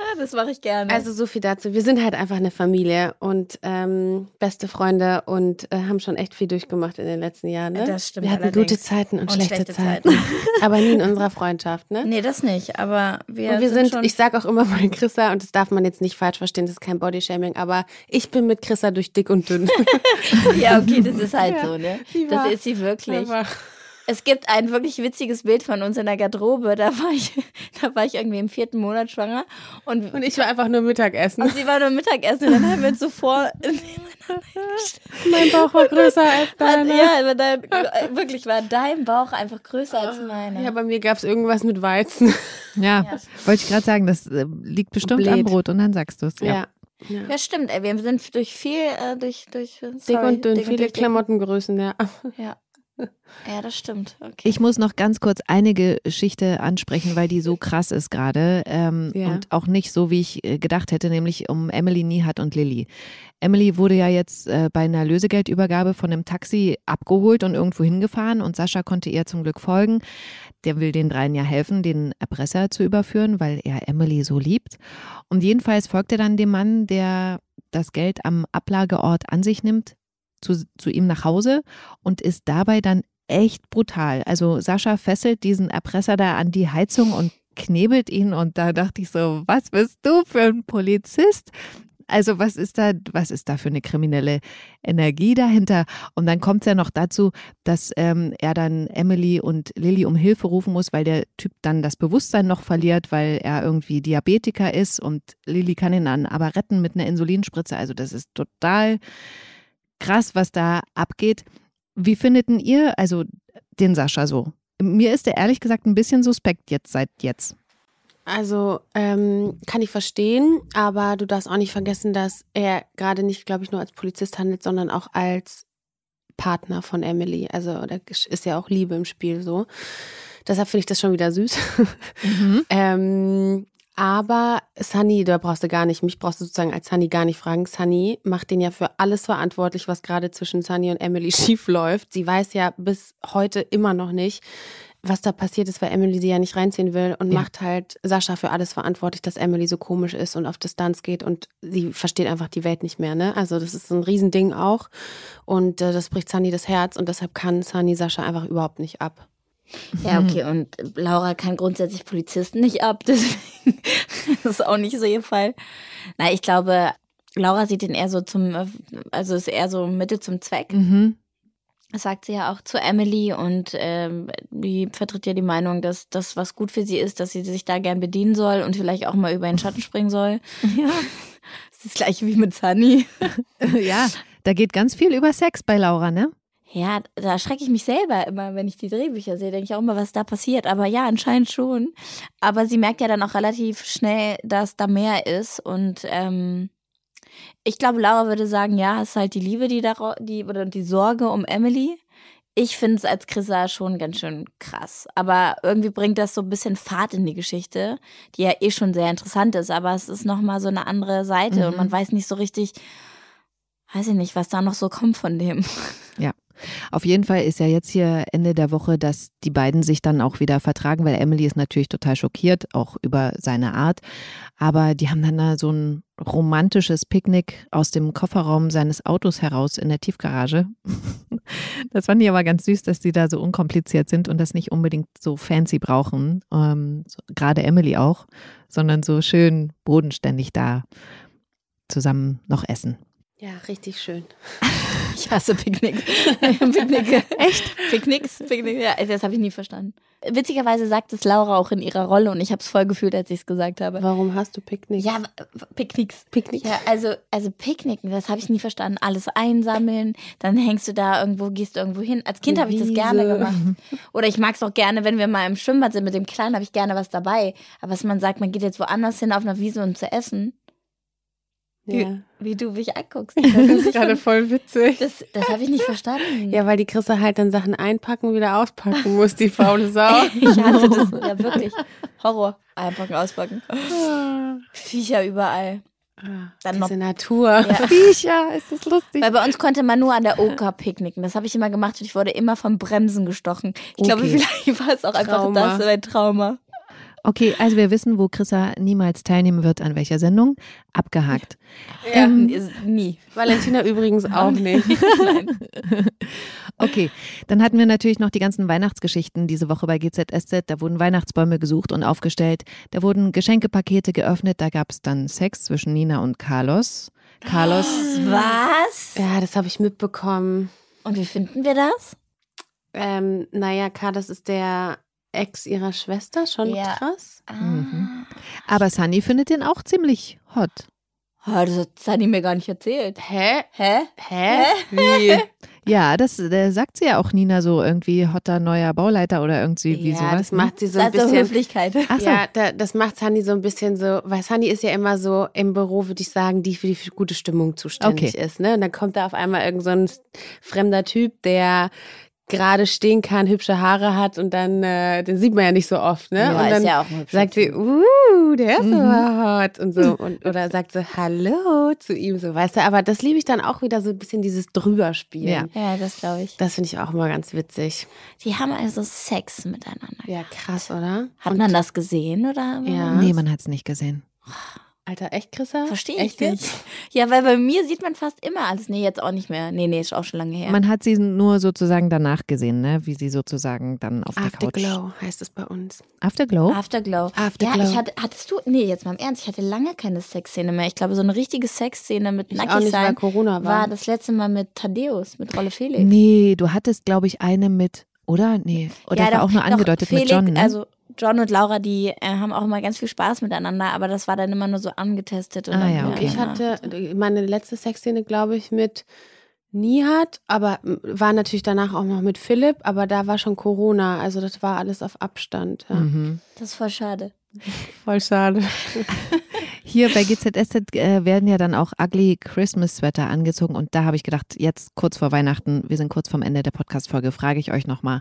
Ja, das mache ich gerne. Also so viel dazu. Wir sind halt einfach eine Familie und ähm, beste Freunde und äh, haben schon echt viel durchgemacht in den letzten Jahren. Ne? Das stimmt Wir hatten allerdings. gute Zeiten und, Und schlechte, schlechte Zeiten. Aber nie in unserer Freundschaft, ne? nee, das nicht. Aber wir, Und wir sind, schon ich sag auch immer bei Chrissa, und das darf man jetzt nicht falsch verstehen, das ist kein Bodyshaming, aber ich bin mit Chrissa durch dick und dünn. ja, okay, das ist halt Ja, so, ne? Das ist sie wirklich. Aber- Es gibt ein wirklich witziges Bild von uns in der Garderobe. Da war ich, da war ich irgendwie im vierten Monat schwanger und, Und ich war einfach nur Mittagessen. und sie war nur Mittagessen und dann haben wir uns so vor. mein Bauch war größer als deiner. ja, aber dein, wirklich war dein Bauch einfach größer als meiner. Ja, bei mir gab es irgendwas mit Weizen. Ja, Ja. wollte ich gerade sagen, das äh, liegt bestimmt Bläht. am Brot und dann sagst du es. Ja. Ja. ja. Ja, stimmt. Ey, wir sind durch viel, äh, durch, durch Dick sorry, und dünn, dick viele dick. Klamottengrößen, ja. Ja. Ja, das stimmt. Okay. Ich muss noch ganz kurz eine Geschichte ansprechen, weil die so krass ist gerade ähm, Ja. und auch nicht so, wie ich äh, gedacht hätte, nämlich um Emily Niehat und Lilly. Emily wurde ja jetzt äh, bei einer Lösegeldübergabe von einem Taxi abgeholt und irgendwo hingefahren und Sascha konnte ihr zum Glück folgen. Der will den dreien ja helfen, den Erpresser zu überführen, weil er Emily so liebt. Und jedenfalls folgt er dann dem Mann, der das Geld am Ablageort an sich nimmt, zu, zu ihm nach Hause und ist dabei dann echt brutal. Also Sascha fesselt diesen Erpresser da an die Heizung und knebelt ihn und da dachte ich so, was bist du für ein Polizist? Also was ist da, was ist da für eine kriminelle Energie dahinter? Und dann kommt es ja noch dazu, dass ähm, er dann Emily und Lilly um Hilfe rufen muss, weil der Typ dann das Bewusstsein noch verliert, weil er irgendwie Diabetiker ist und Lilly kann ihn dann aber retten mit einer Insulinspritze. Also das ist total krass, was da abgeht. Wie findet denn ihr also den Sascha so? Mir ist er ehrlich gesagt ein bisschen suspekt jetzt seit jetzt. Also ähm, kann ich verstehen, aber du darfst auch nicht vergessen, dass er gerade nicht, glaube ich, nur als Polizist handelt, sondern auch als Partner von Emily. Also da ist ja auch Liebe im Spiel so. Deshalb finde ich das schon wieder süß. ähm, aber Sunny, da brauchst du gar nicht, mich brauchst du sozusagen als Sunny gar nicht fragen. Sunny macht den ja für alles verantwortlich, was gerade zwischen Sunny und Emily schief läuft. Sie weiß ja bis heute immer noch nicht, was da passiert ist, weil Emily sie ja nicht reinziehen will und Ja. macht halt Sascha für alles verantwortlich, dass Emily so komisch ist und auf Distanz geht und sie versteht einfach die Welt nicht mehr. Ne? Also das ist so ein Riesending auch und äh, das bricht Sunny das Herz und deshalb kann Sunny Sascha einfach überhaupt nicht ab. Ja, okay, und Laura kann grundsätzlich Polizisten nicht ab, deswegen das ist auch nicht so ihr Fall. Na, ich glaube, Laura sieht ihn eher so zum, also ist eher so Mittel zum Zweck. Mhm. Das sagt sie ja auch zu Emily und ähm, die vertritt ja die Meinung, dass das, was gut für sie ist, dass sie sich da gern bedienen soll und vielleicht auch mal über den Schatten springen soll. Ja. Das ist das gleiche wie mit Sunny. ja, da geht ganz viel über Sex bei Laura, ne? Ja, da erschrecke ich mich selber immer, wenn ich die Drehbücher sehe, denke ich auch immer, was da passiert. Aber ja, anscheinend schon. Aber sie merkt ja dann auch relativ schnell, dass da mehr ist. Und ähm, ich glaube, Laura würde sagen, ja, es ist halt die Liebe, die da die oder die Sorge um Emily. Ich finde es als Chrissa schon ganz schön krass. Aber irgendwie bringt das so ein bisschen Fahrt in die Geschichte, die ja eh schon sehr interessant ist. Aber es ist nochmal so eine andere Seite und Mhm. man weiß nicht so richtig, weiß ich nicht, was da noch so kommt von dem. Auf jeden Fall ist ja jetzt hier Ende der Woche, dass die beiden sich dann auch wieder vertragen, weil Emily ist natürlich total schockiert, auch über seine Art. Aber die haben dann da so ein romantisches Picknick aus dem Kofferraum seines Autos heraus in der Tiefgarage. Das fand ich aber ganz süß, dass die da so unkompliziert sind und das nicht unbedingt so fancy brauchen. Ähm, so, Gerade Emily auch, sondern so schön bodenständig da zusammen noch essen. Ja, richtig schön. Ich hasse Picknick. Picknick. Echt? Picknicks? Picknick. Ja, das habe ich nie verstanden. Witzigerweise sagt es Laura auch in ihrer Rolle und ich habe es voll gefühlt, als ich es gesagt habe. Warum hast du Picknick? Ja, Picknicks. Picknick. Ja, also, also Picknicken, das habe ich nie verstanden. Alles einsammeln, dann hängst du da irgendwo, gehst du irgendwo hin. Als Kind habe ich das gerne gemacht. Oder ich mag es auch gerne, wenn wir mal im Schwimmbad sind mit dem Kleinen, habe ich gerne was dabei. Aber was man sagt, man geht jetzt woanders hin auf einer Wiese um zu essen, Ja. wie du mich anguckst. Das ist gerade voll witzig. Das, das habe ich nicht verstanden. Ja, weil die Christa halt dann Sachen einpacken und wieder auspacken muss, die faule Sau. Ich hasse das. Ja, wirklich. Horror. Einpacken, auspacken. Viecher überall. Dann noch. Diese Natur. Ja. Viecher, ist das lustig. Weil bei uns konnte man nur an der Oker picknicken. Das habe ich immer gemacht und ich wurde immer von Bremsen gestochen. Ich glaube, Okay. vielleicht war es auch einfach Trauma. das, ein Trauma. Okay, also wir wissen, wo Chrissa niemals teilnehmen wird, an welcher Sendung. Abgehakt. Ja. Ähm, nie. Valentina übrigens auch nicht. Nein. Okay, dann hatten wir natürlich noch die ganzen Weihnachtsgeschichten diese Woche bei GZSZ. Da wurden Weihnachtsbäume gesucht und aufgestellt. Da wurden Geschenkepakete geöffnet. Da gab es dann Sex zwischen Nina und Carlos. Carlos, Was? Ja, das habe ich mitbekommen. Und wie finden wir das? Ähm, naja, das ist der Ex ihrer Schwester, schon Ja. krass. Mhm. aber Sunny findet den auch ziemlich hot. Ah, das hat Sunny mir gar nicht erzählt. Hä? Hä? Hä? Wie? Ja, das äh, sagt sie ja auch Nina so irgendwie hotter neuer Bauleiter oder irgendwie wie ja, sowas. das ne? macht sie so ein Das ist bisschen. Höflichkeit. Ach so. Ja, da, das macht Sunny so ein bisschen so, weil Sunny ist ja immer so im Büro, würde ich sagen, die für die gute Stimmung zuständig Okay. ist. Ne? Und dann kommt da auf einmal irgend so ein fremder Typ, der gerade stehen kann, hübsche Haare hat und dann, äh, den sieht man ja nicht so oft, ne? Ja, und ist dann ja auch ein hübscher sagt sie, uh, der ist Mhm. aber hot und so. Und, oder sagt sie Hallo zu ihm, so, weißt du, aber das liebe ich dann auch wieder so ein bisschen dieses Drüberspielen. Ja. Ja, das glaube ich. Das finde ich auch immer ganz witzig. Die haben also Sex miteinander. Ja, krass, oder? Hat Und- man das gesehen oder? Ja. Nee, man hat es nicht gesehen. Alter, echt, Chrissa? Verstehe ich echt nicht. Ja, weil bei mir sieht man fast immer alles. Nee, jetzt auch nicht mehr. Nee, nee, ist auch schon lange her. Man hat sie nur sozusagen danach gesehen, ne? wie sie sozusagen dann auf der Couch. Afterglow heißt es bei uns. Afterglow? Afterglow. Afterglow. Ja, ich hatte, hattest du, nee, jetzt mal im Ernst, ich hatte lange keine Sexszene mehr. Ich glaube, so eine richtige Sexszene mit Ich auch nackig sein Corona war. war das letzte Mal mit Thaddeus, mit Rolle Felix. Nee, du hattest, glaube ich, eine mit, oder? Nee. Oder Ja, war doch, auch nur doch, angedeutet Felix, mit John, ne? Also John und Laura, die äh, haben auch immer ganz viel Spaß miteinander, aber das war dann immer nur so angetestet. Und Ah, dann, ja, okay. Ich hatte meine letzte Sexszene, glaube ich, mit Nihat, aber war natürlich danach auch noch mit Philipp, aber da war schon Corona, also das war alles auf Abstand. Ja. mhm. Das ist voll schade. Voll schade. Hier bei GZSZ äh, werden ja dann auch ugly Christmas Sweater angezogen und da habe ich gedacht, jetzt kurz vor Weihnachten, wir sind kurz vorm Ende der Podcast-Folge, frage ich euch nochmal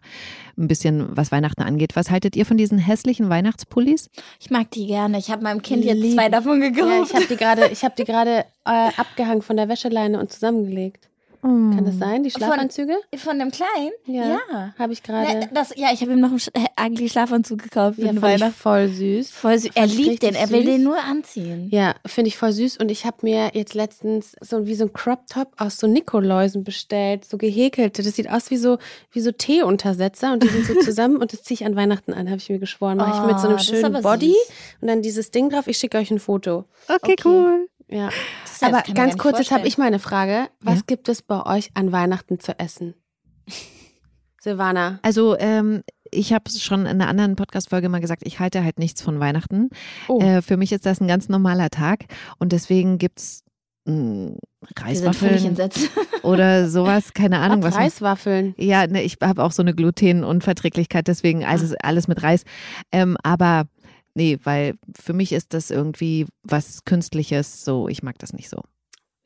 ein bisschen, was Weihnachten angeht. Was haltet ihr von diesen hässlichen Weihnachtspullis? Ich mag die gerne. Ich habe meinem Kind jetzt Lieb. zwei davon Ja, gekauft. ich habe die gerade, ich habe die gerade äh, abgehangen von der Wäscheleine und zusammengelegt. Kann das sein? Die Von- Schlafanzüge? Von dem Kleinen? Ja. Ja. Habe ich gerade. das, ja, ich habe ihm noch einen Sch- äh, eigentlich Schlafanzug gekauft Ja, den fand ich Weihnachten. voll süß. Voll süß. Er liebt den, er will süß. den nur anziehen. Ja, finde ich voll süß. Und ich habe mir jetzt letztens so wie so ein Crop Top aus so Nikoläusen bestellt, so gehäkelte. Das sieht aus wie so wie so Teeuntersetzer und die sind so zusammen und das ziehe ich an Weihnachten an, habe ich mir geschworen. Mache ich mit so Oh, einem schönen Body süß. und dann dieses Ding drauf. Ich schicke euch ein Foto. Okay, Okay. cool. Ja. Das Aber ganz kurz, jetzt habe ich mal eine Frage. Was Ja. gibt es bei euch an Weihnachten zu essen? Silvana. Also ähm, ich habe es schon in einer anderen Podcast-Folge mal gesagt, ich halte halt nichts von Weihnachten. Oh. Äh, für mich ist das ein ganz normaler Tag und deswegen Wir sind völlig Reiswaffeln oder sowas, keine Ahnung, was. man- Reiswaffeln. Ja, ne, ich habe auch so eine Glutenunverträglichkeit, deswegen also alles mit Reis. Ähm, aber nee, weil für mich ist das irgendwie was Künstliches, so ich mag das nicht so.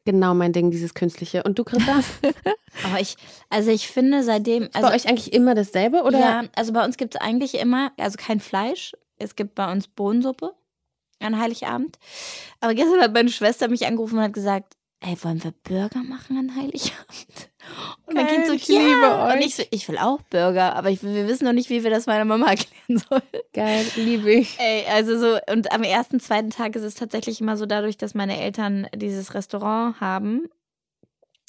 Genau mein Ding, dieses Künstliche. Und du, Christa? Aber ich, also ich finde seitdem, Ist also bei euch eigentlich immer dasselbe? Oder? ja, also bei uns gibt es eigentlich immer, also kein Fleisch. Es gibt bei uns Bohnensuppe an Heiligabend. Aber gestern hat meine Schwester mich angerufen und hat gesagt, ey, wollen wir Burger machen an Heiligabend? Und mein Geil, Kind so, ich ja. liebe Und ich so, ich will auch Burger, aber ich, wir wissen noch nicht, wie wir das meiner Mama erklären sollen. Geil, liebe ich. Ey, also so, und am ersten, zweiten Tag ist es tatsächlich immer so dadurch, dass meine Eltern dieses Restaurant haben,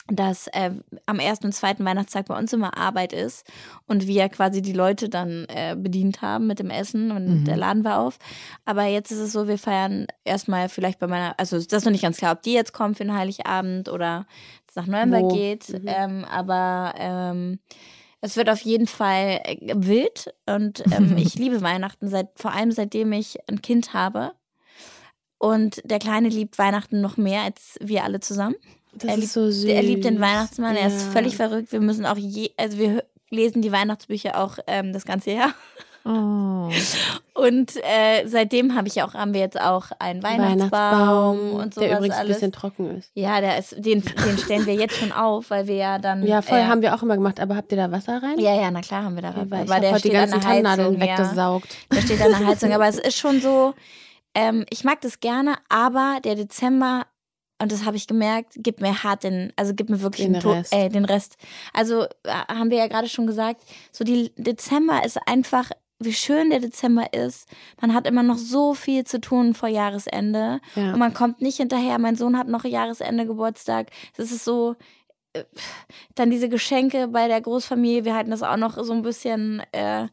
dass äh, am ersten und zweiten Weihnachtstag bei uns immer Arbeit ist und wir quasi die Leute dann äh, bedient haben mit dem Essen und Mhm. der Laden war auf. Aber jetzt ist es so, wir feiern erstmal vielleicht bei meiner, also das ist noch nicht ganz klar, ob die jetzt kommt für den Heiligabend oder es nach Nürnberg Wo? geht. Mhm. Ähm, aber ähm, es wird auf jeden Fall äh, wild und ähm, ich liebe Weihnachten, seit, vor allem seitdem ich ein Kind habe. Und der Kleine liebt Weihnachten noch mehr als wir alle zusammen. Das er ist liebt, so süß. Er liebt den Weihnachtsmann, er ist Ja. völlig verrückt. Wir müssen auch je, also wir lesen die Weihnachtsbücher auch ähm, das ganze Jahr. Oh. Und äh, seitdem habe ich auch, haben wir jetzt auch einen Weihnachtsbaum, und sowas der übrigens alles. ein bisschen trocken ist. ja, der ist, den, den stellen wir jetzt schon auf, weil wir ja dann. Ja, voll äh, haben wir auch immer gemacht. Aber habt ihr da Wasser rein? Ja, ja, na klar haben wir da. Ja, weil ich aber habe der heute die steht an ganzen der Heizung, Tannennadeln ja. weggesaugt. Der steht an der Heizung. Aber es ist schon so, ähm, ich mag das gerne, aber der Dezember, und das habe ich gemerkt, gibt mir hart den, also gibt mir wirklich Den Rest. Äh, den Rest. Also äh, haben wir ja gerade schon gesagt, so die Dezember ist einfach, wie schön der Dezember ist. Man hat immer noch so viel zu tun vor Jahresende. Ja. Und man kommt nicht hinterher. Mein Sohn hat noch Jahresende Geburtstag. Das ist so. äh, Dann diese Geschenke bei der Großfamilie. Wir halten das auch noch so ein bisschen äh,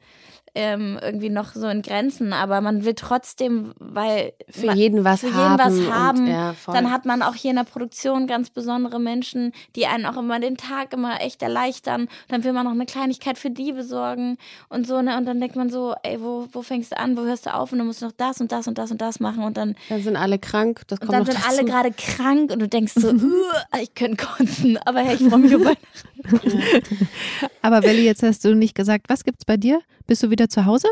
ähm, irgendwie noch so in Grenzen. Aber man will trotzdem, weil. Für man- jeden was für jeden haben. was und- haben. ja, voll. Dann hat man auch hier in der Produktion ganz besondere Menschen, die einen auch immer den Tag immer echt erleichtern. Dann will man noch eine Kleinigkeit für die besorgen und so, ne? Und dann denkt man so, ey, wo, wo fängst du an, wo hörst du auf? Und du musst noch das und das und das und das machen. Und dann, dann sind alle krank. Das und kommt dann noch sind dazu. alle gerade krank und du denkst so, "Uah, ich könnte kotzen, aber hey, ich freue mich Weihnachten. Aber Welli, jetzt hast du nicht gesagt, was gibt's bei dir? Bist du wieder zu Hause?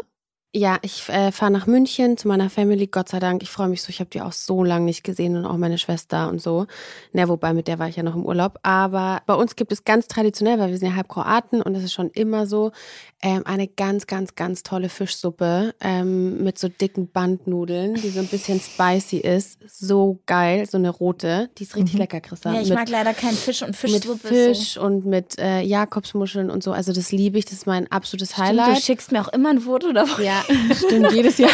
Ja, ich äh, fahre nach München zu meiner Family, Gott sei Dank. Ich freue mich so, ich habe die auch so lange nicht gesehen und auch meine Schwester und so. Na, wobei mit der war ich ja noch im Urlaub. Aber bei uns gibt es ganz traditionell, weil wir sind ja halb Kroaten und das ist schon immer so, ähm, eine ganz, ganz, ganz tolle Fischsuppe ähm, mit so dicken Bandnudeln, die so ein bisschen spicy ist. So geil, so eine rote. Die ist richtig Mhm. lecker, Christa. Ja, ich mit, mag leider keinen Fisch und mit Fischsuppe Fisch und mit äh, Jakobsmuscheln und so. Also das liebe ich, das ist mein absolutes so. Stimmt, du Highlight. schickst mir auch immer ein Foto davon. Ja, stimmt, jedes Jahr.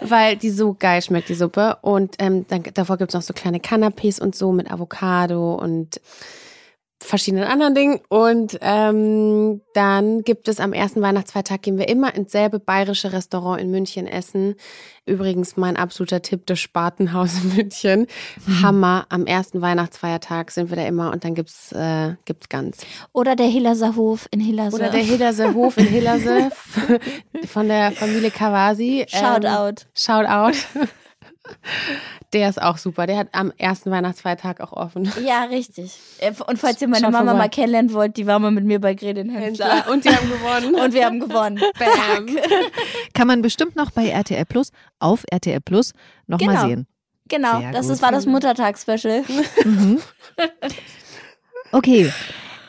Weil die so geil schmeckt, die Suppe. Und ähm, dann, davor gibt's noch so kleine Canapés und so mit Avocado und verschiedenen anderen Dingen. Und ähm, dann gibt es am ersten Weihnachtsfeiertag, gehen wir immer ins selbe bayerische Restaurant in München essen. Übrigens mein absoluter Tipp, das Spatenhaus in München. Hammer, am ersten Weihnachtsfeiertag sind wir da immer und dann gibt's, äh, gibt's ganz. Oder der Hillerser Hof in Hillerser. Oder der Hillerse Hof in Hillerse von der Familie Kawasi. Shout Ähm, out. Der ist auch super. Der hat am ersten Weihnachtsfeiertag auch offen. Ja, richtig. Äh, Und falls ihr meine Schaut Mama vorbei. mal kennenlernen wollt, die war mal mit mir bei Gredin Hensler. Und die haben gewonnen. Und wir haben gewonnen. Bam. Kann man bestimmt noch bei RTL Plus, auf RTL Plus, nochmal Genau. sehen. Genau, Sehr das ist, war das Muttertagsspecial. Mhm. Okay,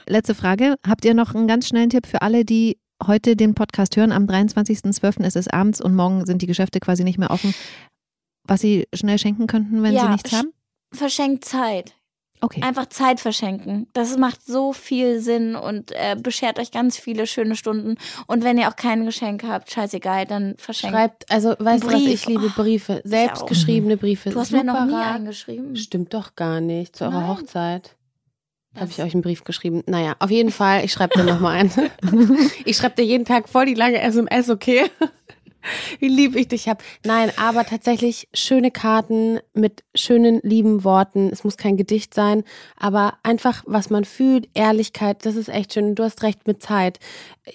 letzte Frage. Habt ihr noch einen ganz schnellen Tipp für alle, die heute den Podcast hören? Am 23.12. ist es abends und morgen sind die Geschäfte quasi nicht mehr offen. Was sie schnell schenken könnten, wenn Ja, sie nichts haben? Verschenkt Zeit. Okay. Einfach Zeit verschenken. Das macht so viel Sinn und äh, beschert euch ganz viele schöne Stunden. Und wenn ihr auch kein Geschenk habt, scheißegal, dann verschenkt. Schreibt, also weißt du was, ich liebe Oh, Briefe. Selbstgeschriebene Briefe. du hast mir noch nie Super rar. eingeschrieben. Stimmt doch gar nicht. Zu eurer Nein. Hochzeit. Habe ich euch einen Brief geschrieben. Naja, auf jeden Fall, ich schreibe dir nochmal ein. Ich schreibe dir jeden Tag voll die lange SMS, okay? Wie lieb ich dich hab. Nein, aber tatsächlich schöne Karten mit schönen, lieben Worten. Es muss kein Gedicht sein, aber einfach, was man fühlt, Ehrlichkeit, das ist echt schön. Du hast recht mit Zeit.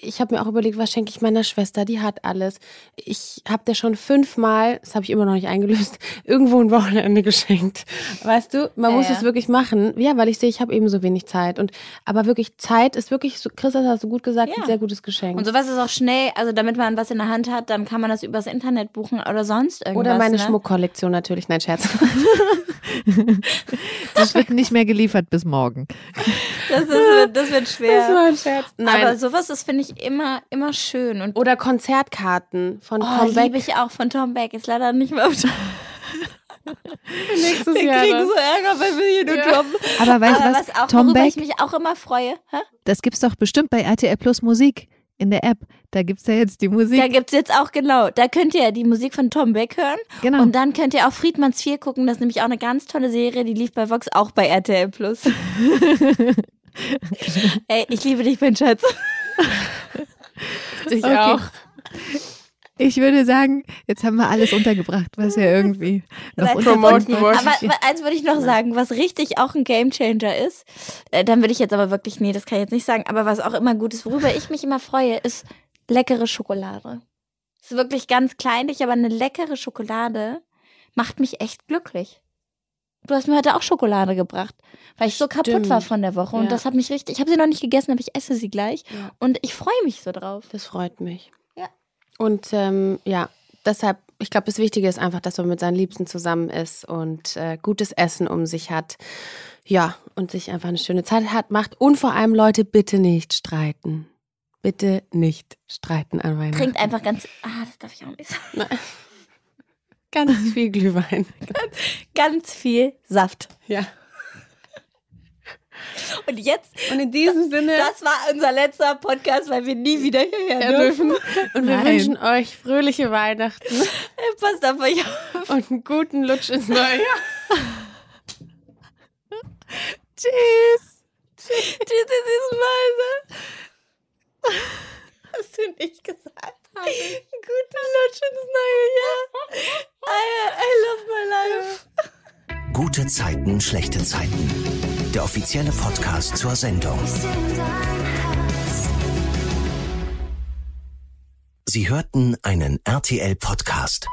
Ich habe mir auch überlegt, was schenke ich meiner Schwester? Die hat alles. Ich habe dir schon fünfmal, das habe ich immer noch nicht eingelöst, irgendwo ein Wochenende geschenkt. Weißt du, man Ja, muss ja. es wirklich machen. Ja, weil ich sehe, ich habe eben so wenig Zeit. Und aber wirklich Zeit ist wirklich, so, Chris, das hast du gut gesagt, Ja. ein sehr gutes Geschenk. Und sowas ist auch schnell, also damit man was in der Hand hat, dann kann man das übers Internet buchen oder sonst irgendwas. Oder meine ne? Schmuckkollektion natürlich. Nein, Scherz. Das wird nicht mehr geliefert bis morgen. Das, ist, das wird schwer. ein Scherz. Nein. Aber sowas, das finde ich immer, immer schön. Und Oder Konzertkarten von oh, Tom Beck. liebe ich auch von Tom Beck. Ist leider nicht mehr auf Nächstes Wir Jahr. kriegen dann. so Ärger bei Million und Tom. Aber weißt du was? was auch, Tom Beck, ich mich auch immer freue. Hä? das gibt's doch bestimmt bei RTL Plus Musik in der App. Da gibt's ja jetzt die Musik. Da gibt's jetzt auch genau, da könnt ihr die Musik von Tom Beck hören. genau. Und dann könnt ihr auch Friedmanns 4 gucken. Das ist nämlich auch eine ganz tolle Serie, die lief bei Vox, auch bei RTL Plus. Ey, ich liebe dich, mein Schatz. Ich Okay. auch. Ich würde sagen, jetzt haben wir alles untergebracht, was wir irgendwie noch promoten wollten. Aber eins würde ich noch sagen, was richtig auch ein Gamechanger ist, äh, dann würde ich jetzt aber wirklich, nee, das kann ich jetzt nicht sagen, aber was auch immer gut ist, worüber ich mich immer freue, ist leckere Schokolade. Ist wirklich ganz kleinlich, aber eine leckere Schokolade macht mich echt glücklich. Du hast mir heute auch Schokolade gebracht, weil ich so kaputt war von der Woche und Ja. das hat mich richtig, ich habe sie noch nicht gegessen, aber ich esse sie gleich Ja. und ich freue mich so drauf. Das freut mich. Und ähm, ja, deshalb, ich glaube, das Wichtige ist einfach, dass man mit seinen Liebsten zusammen ist und äh, gutes Essen um sich hat. Ja, und sich einfach eine schöne Zeit hat, macht. Und vor allem, Leute, bitte nicht streiten. Bitte nicht streiten an Weihnachten. Trinkt einfach ganz, ah, das darf ich auch nicht sagen. ganz viel Glühwein. Ganz viel Saft. Ja. Und jetzt Und in diesem Sinne Das war unser letzter Podcast, weil wir nie wieder hierher dürfen. dürfen. Und wir Nein. wünschen euch fröhliche Weihnachten Passt auf euch auf. und einen guten Lutsch ins neue Jahr. Tschüss. Tschüss, ihr süßen Mäuse. Hast du nicht gesagt? Guten Lutsch ins neue Jahr. I, I love my life. Gute Zeiten, schlechte Zeiten. Der offizielle Podcast zur Sendung. Sie hörten einen RTL-Podcast.